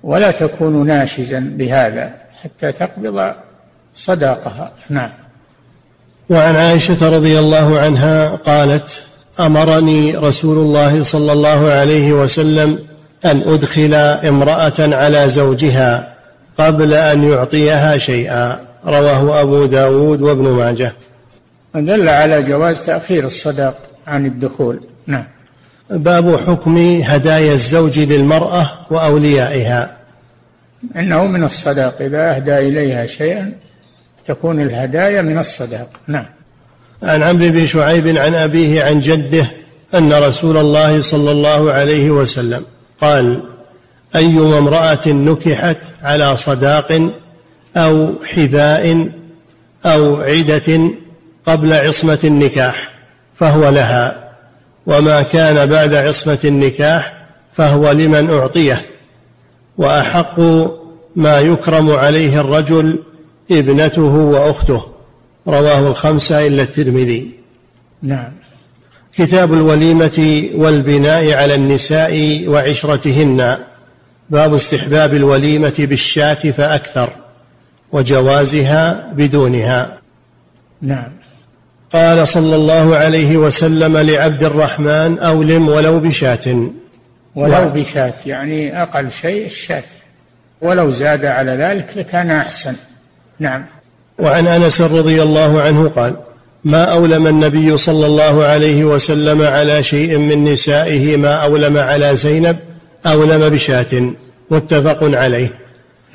ولا تكون ناشزا بهذا حتى تقبض صداقها. نعم. وعن عائشة رضي الله عنها قالت أمرني رسول الله صلى الله عليه وسلم أن أدخل امرأة على زوجها قبل أن يعطيها شيئا. رواه أبو داود وابن ماجه. دل على جواز تأخير الصداق عن الدخول. نعم. باب حكم هدايا الزوج للمرأة وأوليائها. إنه من الصداق إذا أهدى إليها شيئا تكون الهدايا من الصداق نعم. عن عمرو بن شعيب عن أبيه عن جده أن رسول الله صلى الله عليه وسلم قال أيما امرأة نكحت على صداق أو حذاء أو عدة قبل عصمة النكاح فهو لها وما كان بعد عصمة النكاح فهو لمن أعطيه وأحق ما يكرم عليه الرجل ابنته وأخته. رواه الخمسة إلا الترمذي. نعم. كتاب الوليمة والبناء على النساء وعشرتهن. باب استحباب الوليمة بالشاة فأكثر وجوازها بدونها. نعم. قال صلى الله عليه وسلم لعبد الرحمن أولم ولو بشاة. ولو بشاة يعني أقل شيء الشاة. ولو زاد على ذلك لكان أحسن. نعم. وعن أنس رضي الله عنه قال ما أولم النبي صلى الله عليه وسلم على شيء من نسائه ما أولم على زينب أولم بشاة. متفق عليه.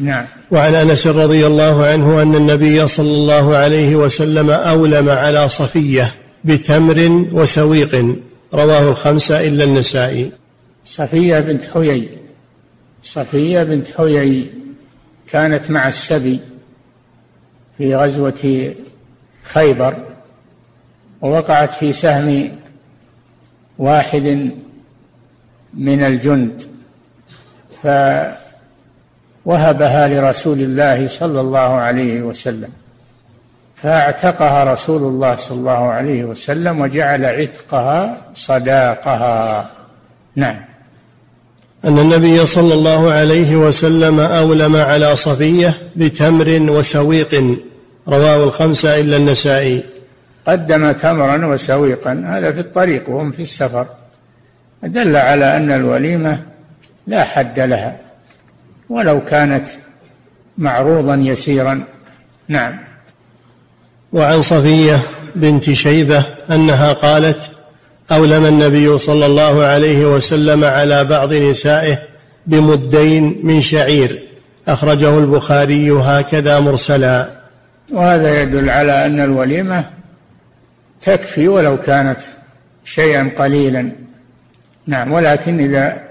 نعم. وعن أنس رضي الله عنه أن النبي صلى الله عليه وسلم أولم على صفية بتمر وسويق. رواه الخمسة إلا النسائي. صفية بنت حيي. صفية بنت حيي كانت مع السبي في غزوة خيبر ووقعت في سهم واحد من الجند. ف وهبها لرسول الله صلى الله عليه وسلم. فاعتقها رسول الله صلى الله عليه وسلم وجعل عتقها صداقها. نعم. أن النبي صلى الله عليه وسلم أولم على صفية بتمر وسويق. رواه الخمسة إلا النسائي. قدم تمرا وسويقا. هذا في الطريق وهم في السفر. دل على أن الوليمة لا حد لها. ولو كانت معروضا يسيرا. نعم. وعن صفية بنت شيبة أنها قالت أولم النبي صلى الله عليه وسلم على بعض نسائه بمدين من شعير أخرجه البخاري هكذا مرسلا. وهذا يدل على أن الوليمة تكفي ولو كانت شيئا قليلا. نعم ولكن إذا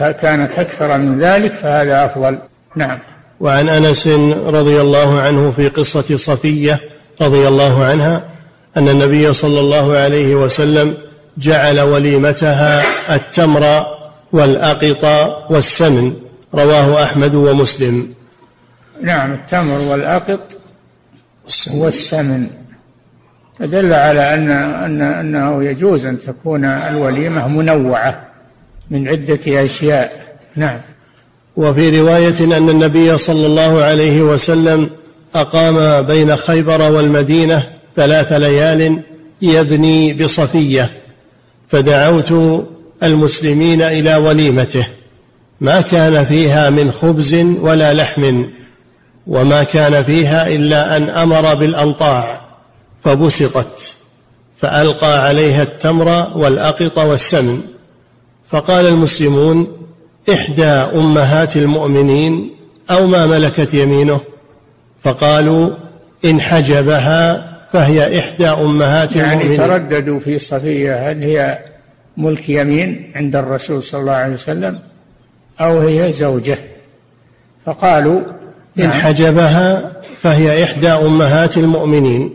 كانت أكثر من ذلك فهذا أفضل. نعم. وعن أنس رضي الله عنه في قصة صفية رضي الله عنها أن النبي صلى الله عليه وسلم جعل وليمتها التمر والأقط والسمن. رواه أحمد ومسلم. نعم التمر والأقط والسمن. فدل على أن أنه يجوز أن تكون الوليمة منوعة. من عدة أشياء. نعم. وفي رواية أن النبي صلى الله عليه وسلم أقام بين خيبر والمدينة ثلاث ليال يبني بصفية فدعوت المسلمين إلى وليمته. ما كان فيها من خبز ولا لحم وما كان فيها إلا أن أمر بالأنطاع فبسطت فألقى عليها التمر والأقط والسمن. فقال المسلمون إحدى أمهات المؤمنين أو ما ملكت يمينه. فقالوا إن حجبها فهي إحدى أمهات يعني المؤمنين. يعني ترددوا في صفية هل هي ملك يمين عند الرسول صلى الله عليه وسلم أو هي زوجة؟ فقالوا إن نعم. حجبها فهي إحدى أمهات المؤمنين.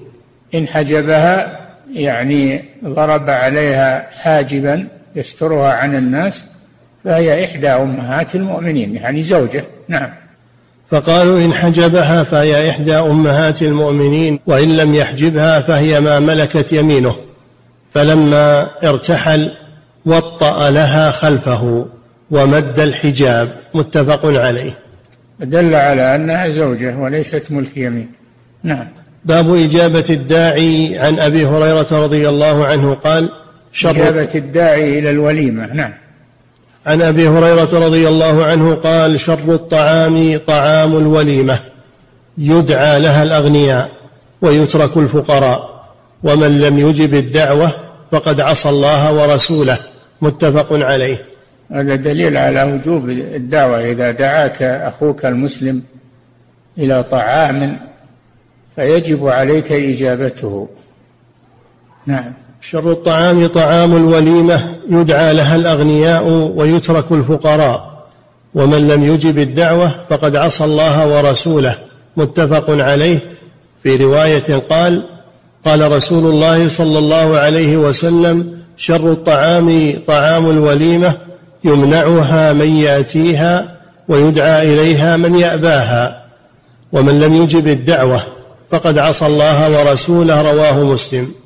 إن حجبها يعني ضرب عليها حاجبا يسترها عن الناس فهي إحدى أمهات المؤمنين يعني زوجة. نعم. فقالوا إن حجبها فهي إحدى أمهات المؤمنين وإن لم يحجبها فهي ما ملكت يمينه. فلما ارتحل وطأ لها خلفه ومد الحجاب. متفق عليه. دل على أنها زوجة وليست ملك يمين. نعم. باب إجابة الداعي عن أبي هريرة رضي الله عنه قال شر. إجابة الداعي إلى الوليمة. نعم. عن أبي هريرة رضي الله عنه قال شر الطعام طعام الوليمة. يدعى لها الأغنياء ويترك الفقراء. ومن لم يجب الدعوة فقد عصى الله ورسوله. متفق عليه. هذا دليل على وجوب الدعوة. إذا دعاك أخوك المسلم إلى طعام فيجب عليك إجابته. نعم. شر الطعام طعام الوليمة يدعى لها الأغنياء ويترك الفقراء. ومن لم يجب الدعوة فقد عصى الله ورسوله. متفق عليه. في رواية قال قال رسول الله صلى الله عليه وسلم شر الطعام طعام الوليمة يمنعها من يأتيها ويدعى إليها من يأباها. ومن لم يجب الدعوة فقد عصى الله ورسوله رواه مسلم.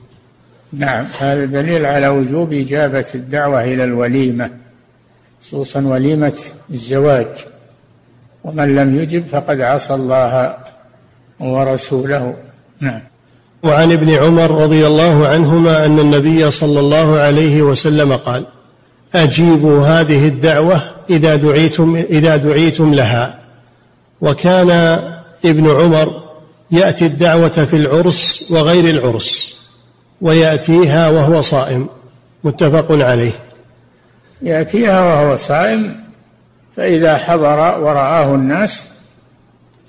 نعم هذا دليل على وجوب إجابة الدعوة إلى الوليمة خصوصا وليمة الزواج. ومن لم يجب فقد عصى الله ورسوله. نعم. وعن ابن عمر رضي الله عنهما أن النبي صلى الله عليه وسلم قال أجيبوا هذه الدعوة إذا دعيتم إذا دعيتم لها. وكان ابن عمر يأتي الدعوة في العرس وغير العرس. ويأتيها وهو صائم. متفق عليه. يأتيها وهو صائم فإذا حضر ورآه الناس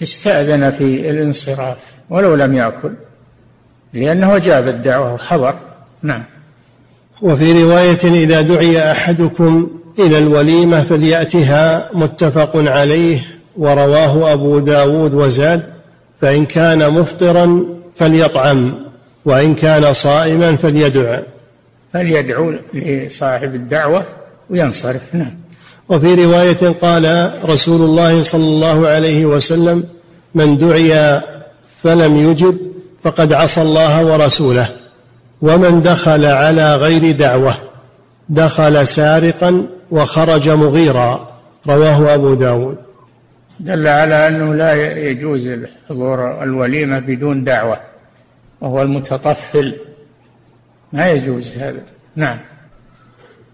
استأذن في الانصراف ولو لم يأكل لأنه جاب الدعوة وحضر. نعم. وفي رواية إذا دعي أحدكم إلى الوليمة فليأتها متفق عليه ورواه أبو داود وزاد فإن كان مفطرا فليطعم. وإن كان صائما فليدع. فليدعو لصاحب الدعوة وينصرف. نعم. وفي رواية قال رسول الله صلى الله عليه وسلم من دعي فلم يجب فقد عصى الله ورسوله ومن دخل على غير دعوة دخل سارقا وخرج مغيرا. رواه أبو داود. دل على أنه لا يجوز حضور الوليمة بدون دعوة. وهو المتطفل. ما يجوز هذا. نعم.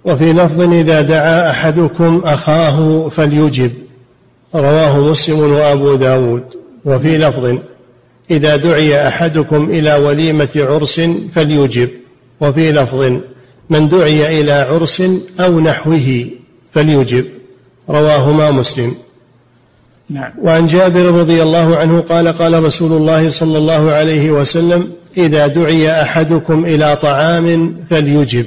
وفي لفظ إذا دعا أحدكم أخاه فليجب. رواه مسلم وأبو داود. وفي لفظ إذا دعي أحدكم إلى وليمة عرس فليجب. وفي لفظ من دعي إلى عرس أو نحوه فليجب. رواهما مسلم. نعم. وعن جابر رضي الله عنه قال قال رسول الله صلى الله عليه وسلم إذا دعي أحدكم إلى طعام فليجب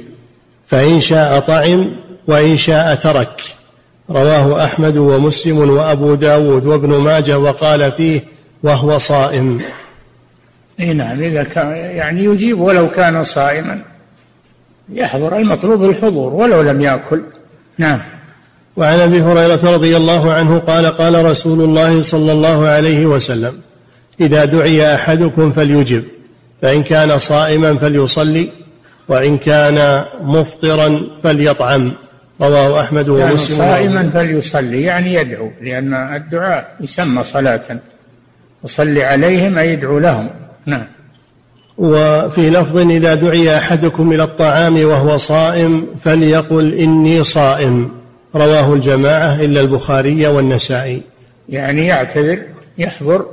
فإن شاء طعم وإن شاء ترك. رواه أحمد ومسلم وأبو داود وابن ماجه وقال فيه وهو صائم. إي نعم إذا كان يعني يجيب ولو كان صائما. يحضر المطلوب الحضور ولو لم يأكل. نعم. وعن أبي هريرة رضي الله عنه قال قال رسول الله صلى الله عليه وسلم إذا دعي أحدكم فليجب فإن كان صائما فليصلي وإن كان مفطرا فليطعم. رواه أحمد ومسلم صائما فليصلي يعني يدعو لأن الدعاء يسمى صلاة. وصل عليهم أي يدعو لهم. نعم. وفي لفظ إذا دعي أحدكم إلى الطعام وهو صائم فليقل إني صائم. رواه الجماعة إلا البخاري والنسائي. يعني يعتذر يحضر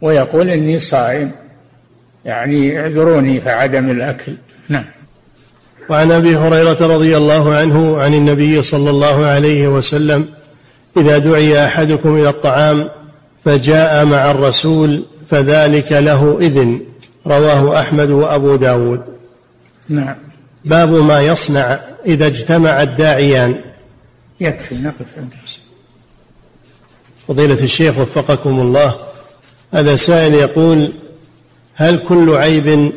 ويقول إني صائم. يعني اعذروني فعدم الأكل. نعم. وعن أبي هريرة رضي الله عنه عن النبي صلى الله عليه وسلم إذا دعي أحدكم إلى الطعام فجاء مع الرسول فذلك له إذن. رواه أحمد وأبو داود. نعم. باب ما يصنع إذا اجتمع الداعيان. يكفي نقف عند فضيلة الشيخ وفقكم الله هذا سائل يقول هل كل عيب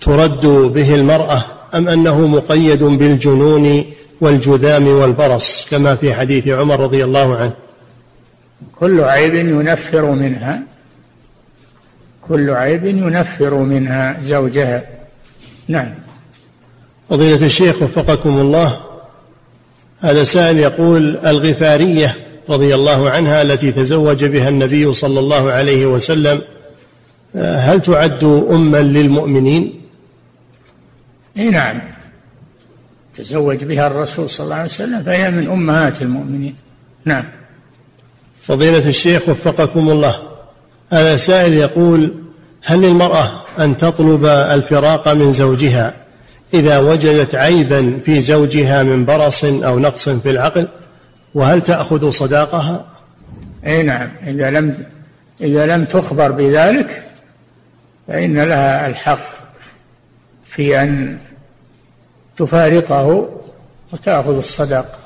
ترد به المرأة أم أنه مقيد بالجنون والجذام والبرص كما في حديث عمر رضي الله عنه؟ كل عيب ينفر منها كل عيب ينفر منها زوجها. نعم. فضيلة الشيخ وفقكم الله هذا سائل يقول الغفارية رضي الله عنها التي تزوج بها النبي صلى الله عليه وسلم هل تعد أما للمؤمنين؟ إي نعم. تزوج بها الرسول صلى الله عليه وسلم فهي من أمهات المؤمنين. نعم. فضيلة الشيخ وفقكم الله هذا سائل يقول هل للمرأة أن تطلب الفراق من زوجها؟ إذا وجدت عيبا في زوجها من برص أو نقص في العقل وهل تأخذ صداقها؟ أي نعم إذا لم إذا لم تخبر بذلك فإن لها الحق في أن تفارقه وتأخذ الصداقة.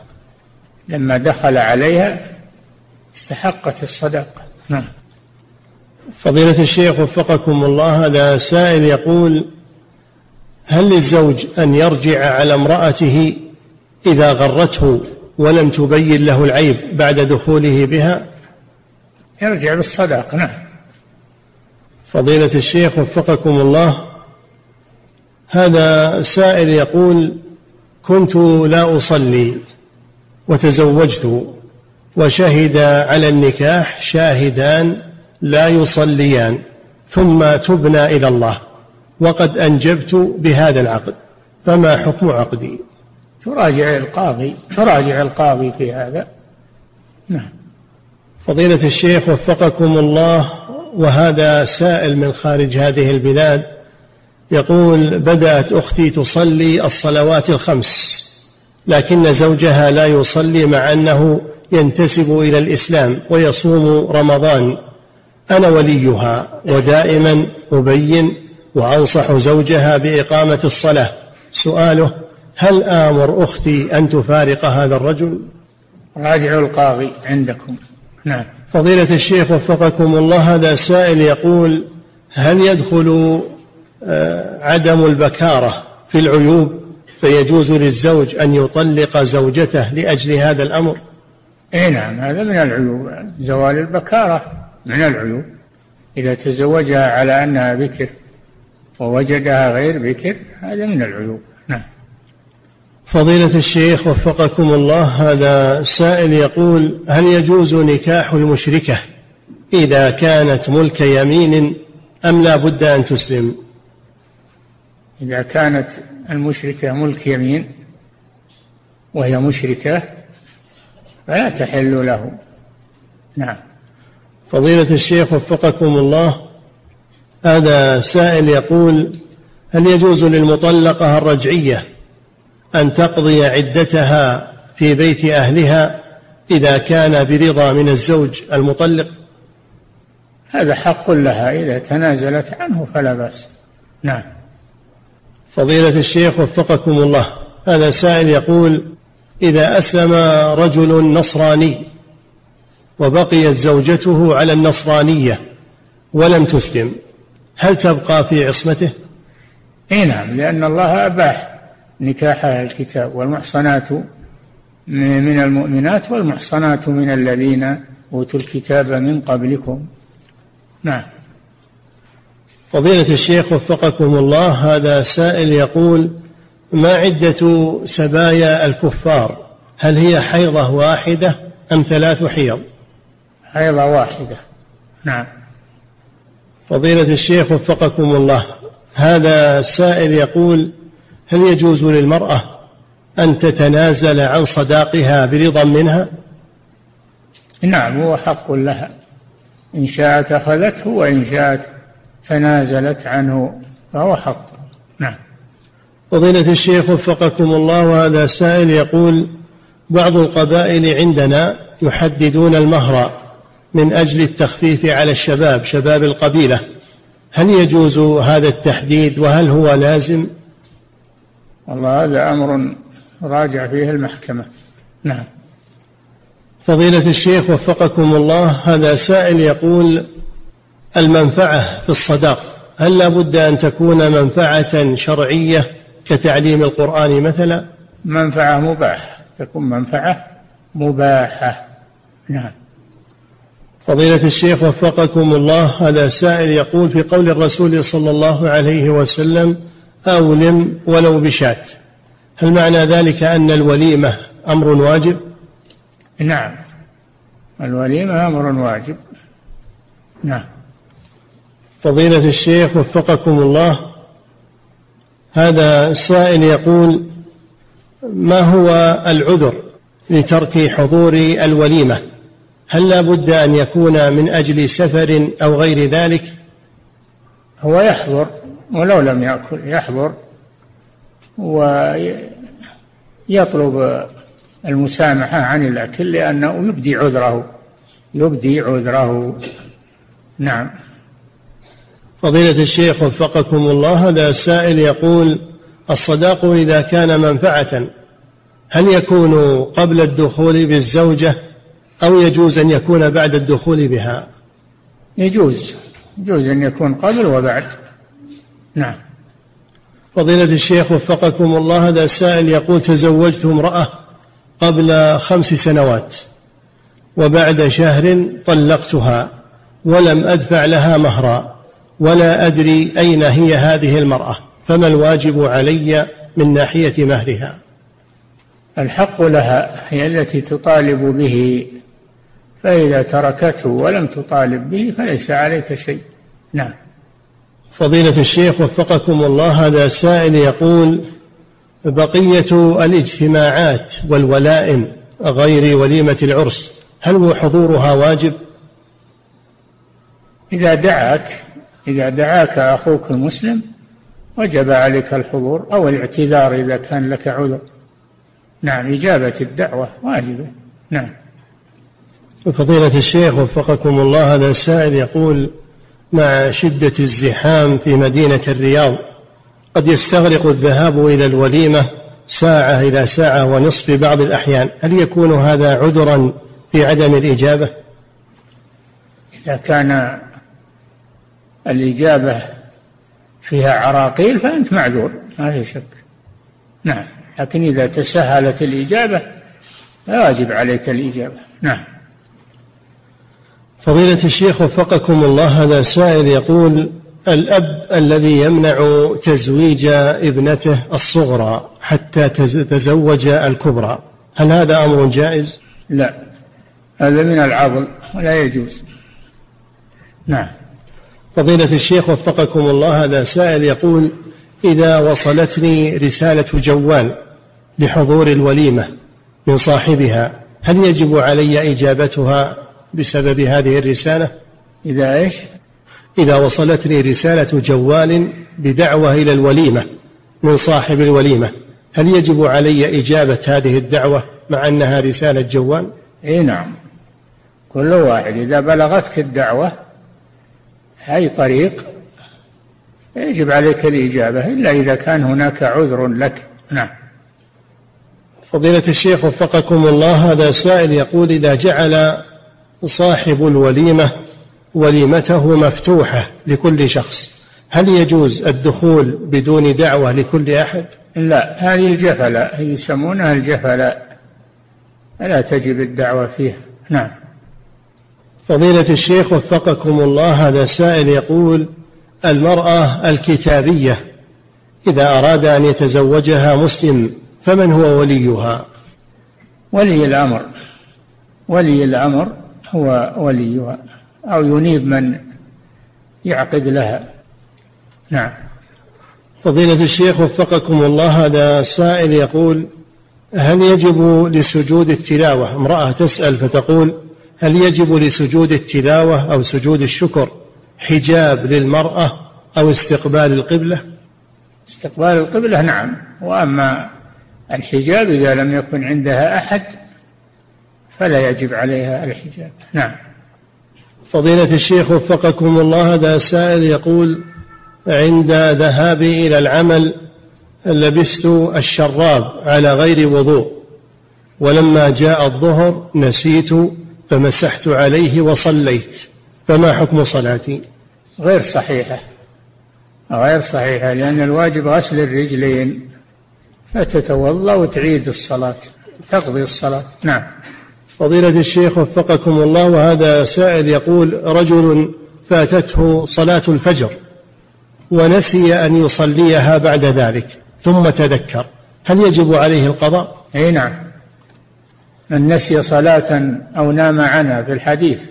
لما دخل عليها استحقت الصدقة نعم. فضيلة الشيخ وفقكم الله هذا سائل يقول هل للزوج أن يرجع على امرأته إذا غرته ولم تبين له العيب بعد دخوله بها؟ يرجع بالصداق نعم. فضيلة الشيخ وفقكم الله هذا سائل يقول كنت لا أصلي وتزوجت وشهد على النكاح شاهدان لا يصليان ثم تبنى إلى الله. وقد أنجبت بهذا العقد فما حكم عقدي؟ تراجع القاضي تراجع القاضي في هذا. نعم. فضيلة الشيخ وفقكم الله وهذا سائل من خارج هذه البلاد يقول بدأت أختي تصلي الصلوات الخمس لكن زوجها لا يصلي مع أنه ينتسب إلى الإسلام ويصوم رمضان. أنا وليها ودائما أبين وأنصح زوجها بإقامة الصلاة. سؤاله هل آمر أختي أن تفارق هذا الرجل؟ راجعوا القاضي عندكم. نعم. فضيلة الشيخ وفقكم الله هذا سائل يقول هل يدخل آه، عدم البكارة في العيوب؟ فيجوز للزوج أن يطلق زوجته لأجل هذا الأمر؟ اي نعم هذا من العيوب. زوال البكارة من العيوب. إذا تزوجها على أنها بكر ووجدها غير بكر هذا من العيوب. نعم. فضيلة الشيخ وفقكم الله هذا سائل يقول هل يجوز نكاح المشركة إذا كانت ملك يمين أم لا بد أن تسلم؟ إذا كانت المشركة ملك يمين وهي مشركة فلا تحل له. نعم. فضيلة الشيخ وفقكم الله هذا سائل يقول هل يجوز للمطلقة الرجعية أن تقضي عدتها في بيت أهلها إذا كان برضا من الزوج المطلق؟ هذا حق لها إذا تنازلت عنه فلا بأس. نعم. فضيلة الشيخ وفقكم الله هذا سائل يقول إذا أسلم رجل نصراني وبقيت زوجته على النصرانية ولم تسلم هل تبقى في عصمته؟ إي نعم لأن الله أباح نكاح الكتاب والمحصنات من المؤمنات والمحصنات من الذين أوتوا الكتاب من قبلكم. نعم. فضيلة الشيخ وفقكم الله هذا سائل يقول ما عدة سبايا الكفار؟ هل هي حيضة واحدة أم ثلاث حيض؟ حيضة واحدة. نعم. فضيلة الشيخ وفقكم الله هذا سائل يقول هل يجوز للمرأة أن تتنازل عن صداقها برضا منها؟ نعم هو حق لها. إن شاءت أخذته وإن شاءت تنازلت عنه فهو حق. نعم. فضيلة الشيخ وفقكم الله وهذا سائل يقول بعض القبائل عندنا يحددون المهر من أجل التخفيف على الشباب شباب القبيلة. هل يجوز هذا التحديد وهل هو لازم؟ والله هذا أمر راجع فيه المحكمة. نعم. فضيلة الشيخ وفقكم الله هذا سائل يقول المنفعة في الصداق هل لا بد أن تكون منفعة شرعية كتعليم القرآن مثلا؟ منفعة مباحة تكون منفعة مباحة. نعم. فضيلة الشيخ وفقكم الله هذا سائل يقول في قول الرسول صلى الله عليه وسلم أولم ولو بشاة. هل معنى ذلك أن الوليمة أمر واجب؟ نعم. الوليمة أمر واجب. نعم. فضيلة الشيخ وفقكم الله هذا السائل يقول ما هو العذر لترك حضور الوليمة؟ هل لا بد أن يكون من أجل سفر أو غير ذلك؟ هو يحضر ولو لم يأكل يحضر ويطلب المسامحة عن الأكل لأنه يبدي عذره يبدي عذره. نعم. فضيلة الشيخ وفقكم الله هذا السائل يقول الصداق إذا كان منفعة هل يكون قبل الدخول بالزوجة أو يجوز أن يكون بعد الدخول بها؟ يجوز. يجوز أن يكون قبل وبعد. نعم. فضيلة الشيخ وفقكم الله هذا السائل يقول تزوجت امرأة قبل خمس سنوات وبعد شهر طلقتها ولم أدفع لها مهرا ولا أدري أين هي هذه المرأة فما الواجب علي من ناحية مهرها؟ الحق لها هي التي تطالب به فإذا تركته ولم تطالب به فليس عليك شيء. نعم. فضيلة الشيخ وفقكم الله هذا سائل يقول بقية الاجتماعات والولائم غير وليمة العرس هل حضورها واجب؟ إذا دعاك إذا دعاك أخوك المسلم وجب عليك الحضور أو الاعتذار إذا كان لك عذر. نعم إجابة الدعوة واجبة. نعم. فضيلة الشيخ وفقكم الله هذا السائل يقول مع شدة الزحام في مدينة الرياض قد يستغرق الذهاب إلى الوليمة ساعة إلى ساعة ونصف في بعض الأحيان هل يكون هذا عذرا في عدم الإجابة؟ إذا كان الإجابة فيها عراقيل فأنت معذور ما في شك. نعم لكن إذا تسهلت الإجابة واجب عليك الإجابة. نعم. فضيلة الشيخ وفقكم الله هذا سائل يقول الأب الذي يمنع تزويج ابنته الصغرى حتى تزوج الكبرى هل هذا أمر جائز؟ لا هذا من العضل ولا يجوز. نعم. فضيلة الشيخ وفقكم الله هذا سائل يقول إذا وصلتني رسالة جوال لحضور الوليمة من صاحبها هل يجب علي إجابتها؟ بسبب هذه الرسالة؟ إذا إيش؟ إذا وصلتني رسالة جوال بدعوة إلى الوليمة من صاحب الوليمة هل يجب علي إجابة هذه الدعوة مع أنها رسالة جوال؟ إي نعم. كل واحد إذا بلغتك الدعوة أي طريق يجب عليك الإجابة إلا إذا كان هناك عذر لك. نعم. فضيلة الشيخ وفقكم الله هذا سائل يقول إذا جعل صاحب الوليمة وليمته مفتوحة لكل شخص. هل يجوز الدخول بدون دعوة لكل أحد؟ لا هذه الجفلة يسمونها الجفلة لا تجب الدعوة فيها. نعم. فضيلة الشيخ وفقكم الله هذا سائل يقول المرأة الكتابية إذا أراد أن يتزوجها مسلم فمن هو وليها؟ ولي الأمر. ولي الأمر هو وليها أو ينيب من يعقد لها. نعم. فضيلة الشيخ وفقكم الله هذا سائل يقول هل يجب لسجود التلاوة؟ امرأة تسأل فتقول هل يجب لسجود التلاوة أو سجود الشكر حجاب للمرأة أو استقبال القبلة؟ استقبال القبلة نعم. وأما الحجاب إذا لم يكن عندها أحد فلا يجب عليها الحجاب. نعم. فضيلة الشيخ وفقكم الله هذا سائل يقول عند ذهابي إلى العمل لبست الشراب على غير وضوء ولما جاء الظهر نسيت فمسحت عليه وصليت فما حكم صلاتي؟ غير صحيحة. غير صحيحة لأن الواجب غسل الرجلين فتتوضأ وتعيد الصلاة تقضي الصلاة. نعم. فضيلة الشيخ وفقكم الله وهذا سائل يقول رجل فاتته صلاة الفجر ونسي أن يصليها بعد ذلك ثم تذكر هل يجب عليه القضاء؟ أي نعم. من نسي صلاة أو نام عنها في الحديث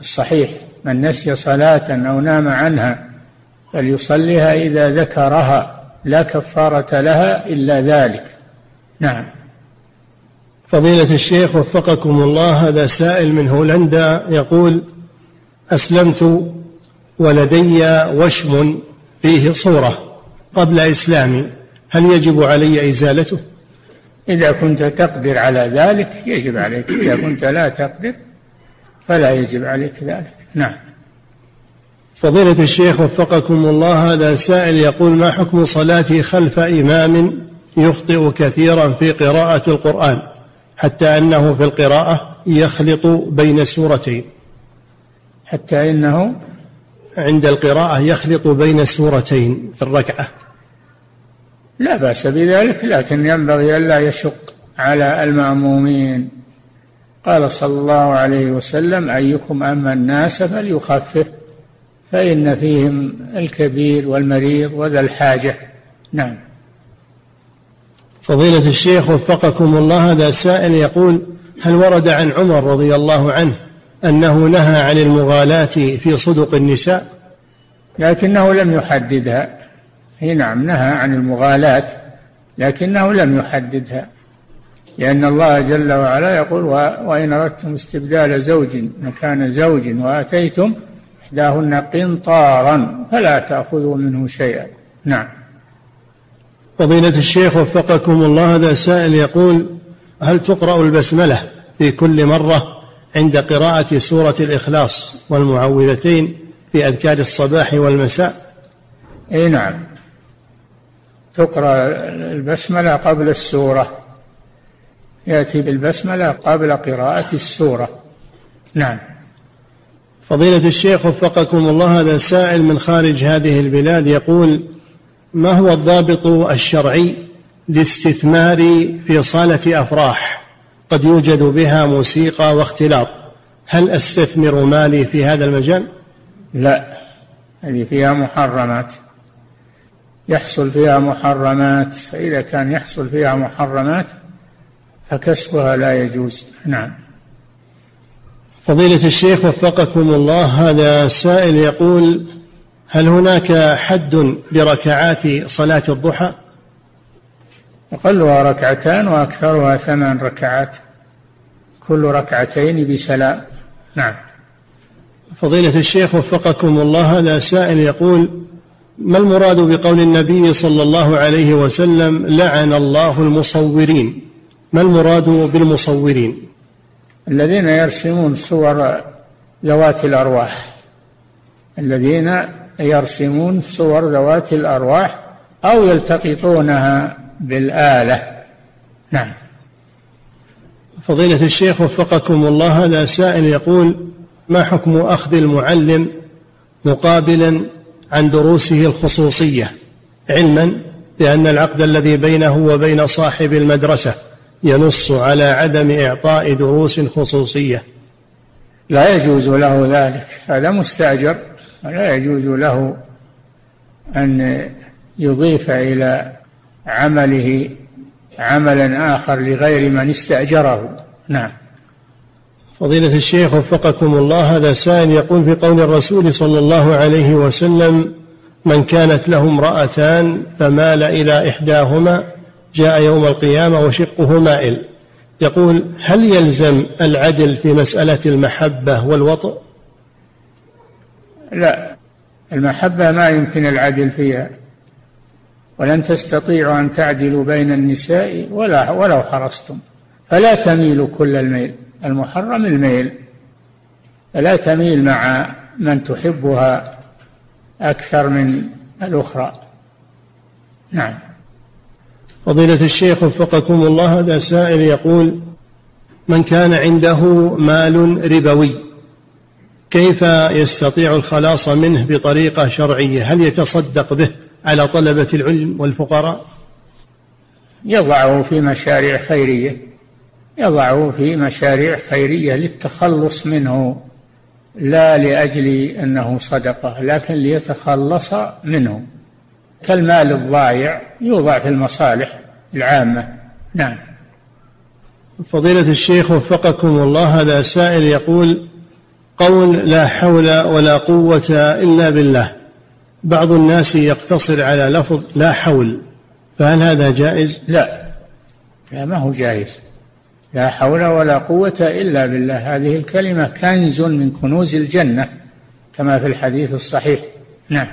الصحيح من نسي صلاة أو نام عنها فليصليها إذا ذكرها لا كفارة لها إلا ذلك. نعم. فضيلة الشيخ وفقكم الله هذا سائل من هولندا يقول أسلمت ولدي وشم فيه صورة قبل إسلامي هل يجب علي إزالته؟ إذا كنت تقدر على ذلك يجب عليك إذا كنت لا تقدر فلا يجب عليك ذلك. نعم. فضيلة الشيخ وفقكم الله هذا سائل يقول ما حكم صلاتي خلف إمام يخطئ كثيرا في قراءة القرآن؟ حتى أنه في القراءة يخلط بين سورتين. حتى إنه عند القراءة يخلط بين سورتين في الركعة. لا بأس بذلك لكن ينبغي ألا يشق على المأمومين. قال صلى الله عليه وسلم أيكم أما الناس فليخفف فإن فيهم الكبير والمريض وذا الحاجة. نعم. فضيلة الشيخ وفقكم الله هذا سائل يقول هل ورد عن عمر رضي الله عنه أنه نهى عن المغالاة في صدق النساء؟ لكنه لم يحددها. هي نعم نهى عن المغالاة لكنه لم يحددها. لأن الله جل وعلا يقول وإن أردتم استبدال زوج مكان زوج وآتيتم إحداهن قنطارا فلا تأخذوا منه شيئا. نعم. فضيلة الشيخ وفقكم الله هذا سائل يقول هل تقرأ البسملة في كل مرة عند قراءة سورة الإخلاص والمعوذتين في أذكار الصباح والمساء؟ أي نعم. تقرأ البسملة قبل السورة. يأتي بالبسملة قبل قراءة السورة. نعم. فضيلة الشيخ وفقكم الله هذا سائل من خارج هذه البلاد يقول ما هو الضابط الشرعي لاستثمار في صالة أفراح قد يوجد بها موسيقى واختلاط؟ هل أستثمر مالي في هذا المجال؟ لا هذه فيها محرمات. يحصل فيها محرمات فإذا كان يحصل فيها محرمات فكسبها لا يجوز. نعم. فضيلة الشيخ وفقكم الله هذا سائل يقول هل هناك حد لركعات صلاة الضحى؟ أقلها ركعتان وأكثرها ثمان ركعات. كل ركعتين بسلام. نعم. فضيلة الشيخ وفقكم الله هذا سائل يقول ما المراد بقول النبي صلى الله عليه وسلم لعن الله المصورين ما المراد بالمصورين؟ الذين يرسمون صور ذوات الأرواح. الذين يرسمون صور ذوات الأرواح أو يلتقطونها بالآلة. نعم. فضيلة الشيخ وفقكم الله هذا سائل يقول ما حكم أخذ المعلم مقابلا عن دروسه الخصوصية؟ علما بأن العقد الذي بينه وبين صاحب المدرسة ينص على عدم إعطاء دروس خصوصية. لا يجوز له ذلك. هذا مستأجر. ولا يجوز له أن يضيف إلى عمله عملا آخر لغير من استأجره. نعم. فضيلة الشيخ وفقكم الله هذا سائل يقول في قول الرسول صلى الله عليه وسلم من كانت له امرأتان فمال إلى إحداهما جاء يوم القيامة وشقه مائل. يقول هل يلزم العدل في مسألة المحبة والوطء؟ لا المحبة ما يمكن العدل فيها ولن تستطيعوا أن تعدلوا بين النساء ولا ولو حرصتم. فلا تميلوا كل الميل المحرم الميل. فلا تميل مع من تحبها أكثر من الأخرى. نعم. فضيلة الشيخ وفقكم الله هذا سائل يقول من كان عنده مال ربوي كيف يستطيع الخلاص منه بطريقة شرعية؟ هل يتصدق به على طلبة العلم والفقراء؟ يضعه في مشاريع خيرية. يضعه في مشاريع خيرية للتخلص منه لا لأجل أنه صدقة لكن ليتخلص منه. كالمال الضائع يوضع في المصالح العامة. نعم. فضيلة الشيخ وفقكم الله هذا سائل يقول قول لا حول ولا قوة إلا بالله. بعض الناس يقتصر على لفظ لا حول فهل هذا جائز؟ لا. لا ما هو جائز. لا حول ولا قوة إلا بالله. هذه الكلمة كنز من كنوز الجنة كما في الحديث الصحيح. نعم.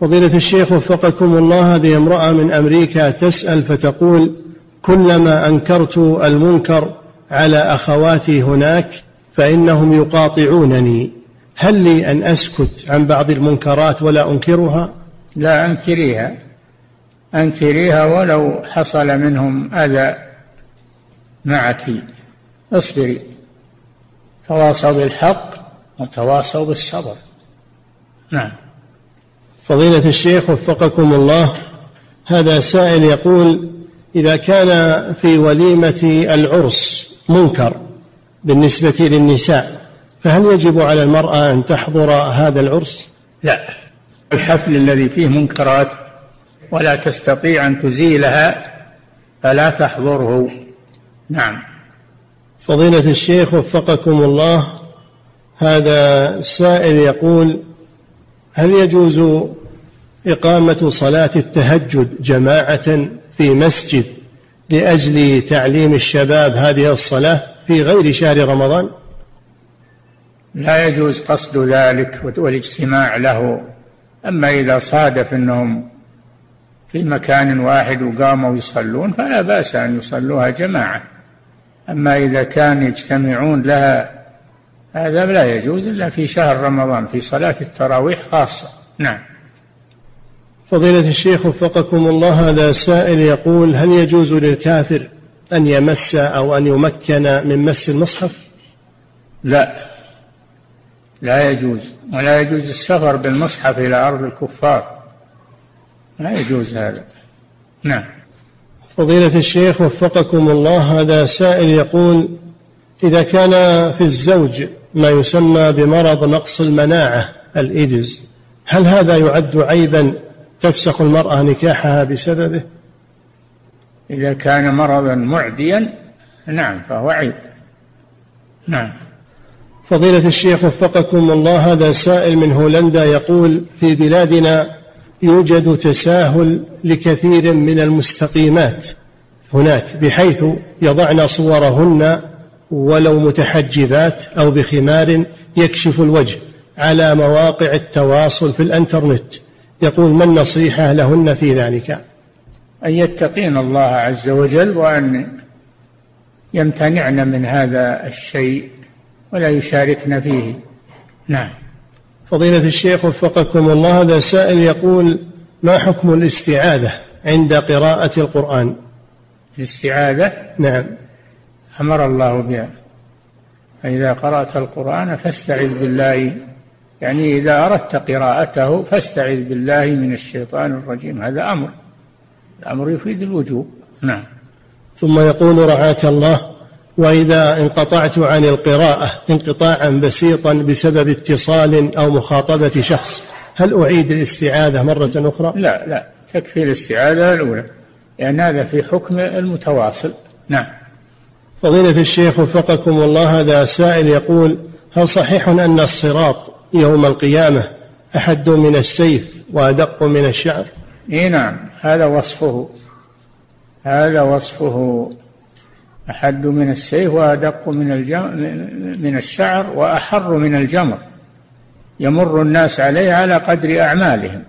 فضيلة الشيخ وفقكم الله هذه امرأة من أمريكا تسأل فتقول كلما أنكرت المنكر على أخواتي هناك فإنهم يقاطعونني. هل لي أن أسكت عن بعض المنكرات ولا أنكرها؟ لا أنكريها. أنكريها ولو حصل منهم أذى معك. اصبري تواصوا بالحق وتواصوا بالصبر. نعم. فضيلة الشيخ وفقكم الله هذا سائل يقول إذا كان في وليمة العرس منكر بالنسبة للنساء فهل يجب على المرأة أن تحضر هذا العرس؟ لا. الحفل الذي فيه منكرات ولا تستطيع أن تزيلها فلا تحضره. نعم. فضيلة الشيخ وفقكم الله هذا سائل يقول هل يجوز إقامة صلاة التهجد جماعة في مسجد لأجل تعليم الشباب هذه الصلاة؟ في غير شهر رمضان؟ لا يجوز قصد ذلك والاجتماع له. أما إذا صادف أنهم في مكان واحد وقاموا يصلون فلا بأس أن يصلوها جماعة. أما إذا كان يجتمعون لها هذا لا يجوز إلا في شهر رمضان في صلاة التراويح خاصة. نعم. فضيلة الشيخ وفقكم الله هذا سائل يقول هل يجوز للكافر أن يمس أو أن يمكن من مس المصحف؟ لا. لا يجوز. ولا يجوز السفر بالمصحف إلى أرض الكفار. لا يجوز هذا. نعم. فضيلة الشيخ وفقكم الله هذا سائل يقول إذا كان في الزوج ما يسمى بمرض نقص المناعة الإيدز هل هذا يعد عيبا تفسخ المرأة نكاحها بسببه؟ إذا كان مرضا معديا نعم فهو عيب نعم. فضيلة الشيخ وفقكم الله هذا سائل من هولندا يقول في بلادنا يوجد تساهل لكثير من المستقيمات هناك بحيث يضعن صورهن ولو متحجبات أو بخمار يكشف الوجه على مواقع التواصل في الإنترنت. يقول ما النصيحة لهن في ذلك؟ أن يتقين الله عز وجل وأن يمتنعن من هذا الشيء ولا يشاركن فيه. نعم. فضيلة الشيخ وفقكم الله هذا سائل يقول ما حكم الاستعاذة عند قراءة القرآن؟ الاستعاذة؟ نعم. أمر الله بها. فإذا قرأت القرآن فاستعذ بالله. يعني إذا أردت قراءته فاستعذ بالله من الشيطان الرجيم. هذا أمر. الأمر يفيد الوجوب. نعم. ثم يقول رعاك الله وإذا انقطعت عن القراءة انقطاعا بسيطا بسبب اتصال أو مخاطبة شخص هل أعيد الاستعاذة مرة أخرى؟ لا لا. تكفي الاستعاذة الأولى لأن هذا في حكم المتواصل. نعم. فضيلة الشيخ وفقكم الله هذا سائل يقول هل صحيح أن الصراط يوم القيامة أحد من السيف وأدق من الشعر؟ إيه نعم. هذا وصفه. هذا وصفه. أحد من السيف وأدق من من الشعر وأحر من الجمر. يمر الناس عليه على قدر أعمالهم.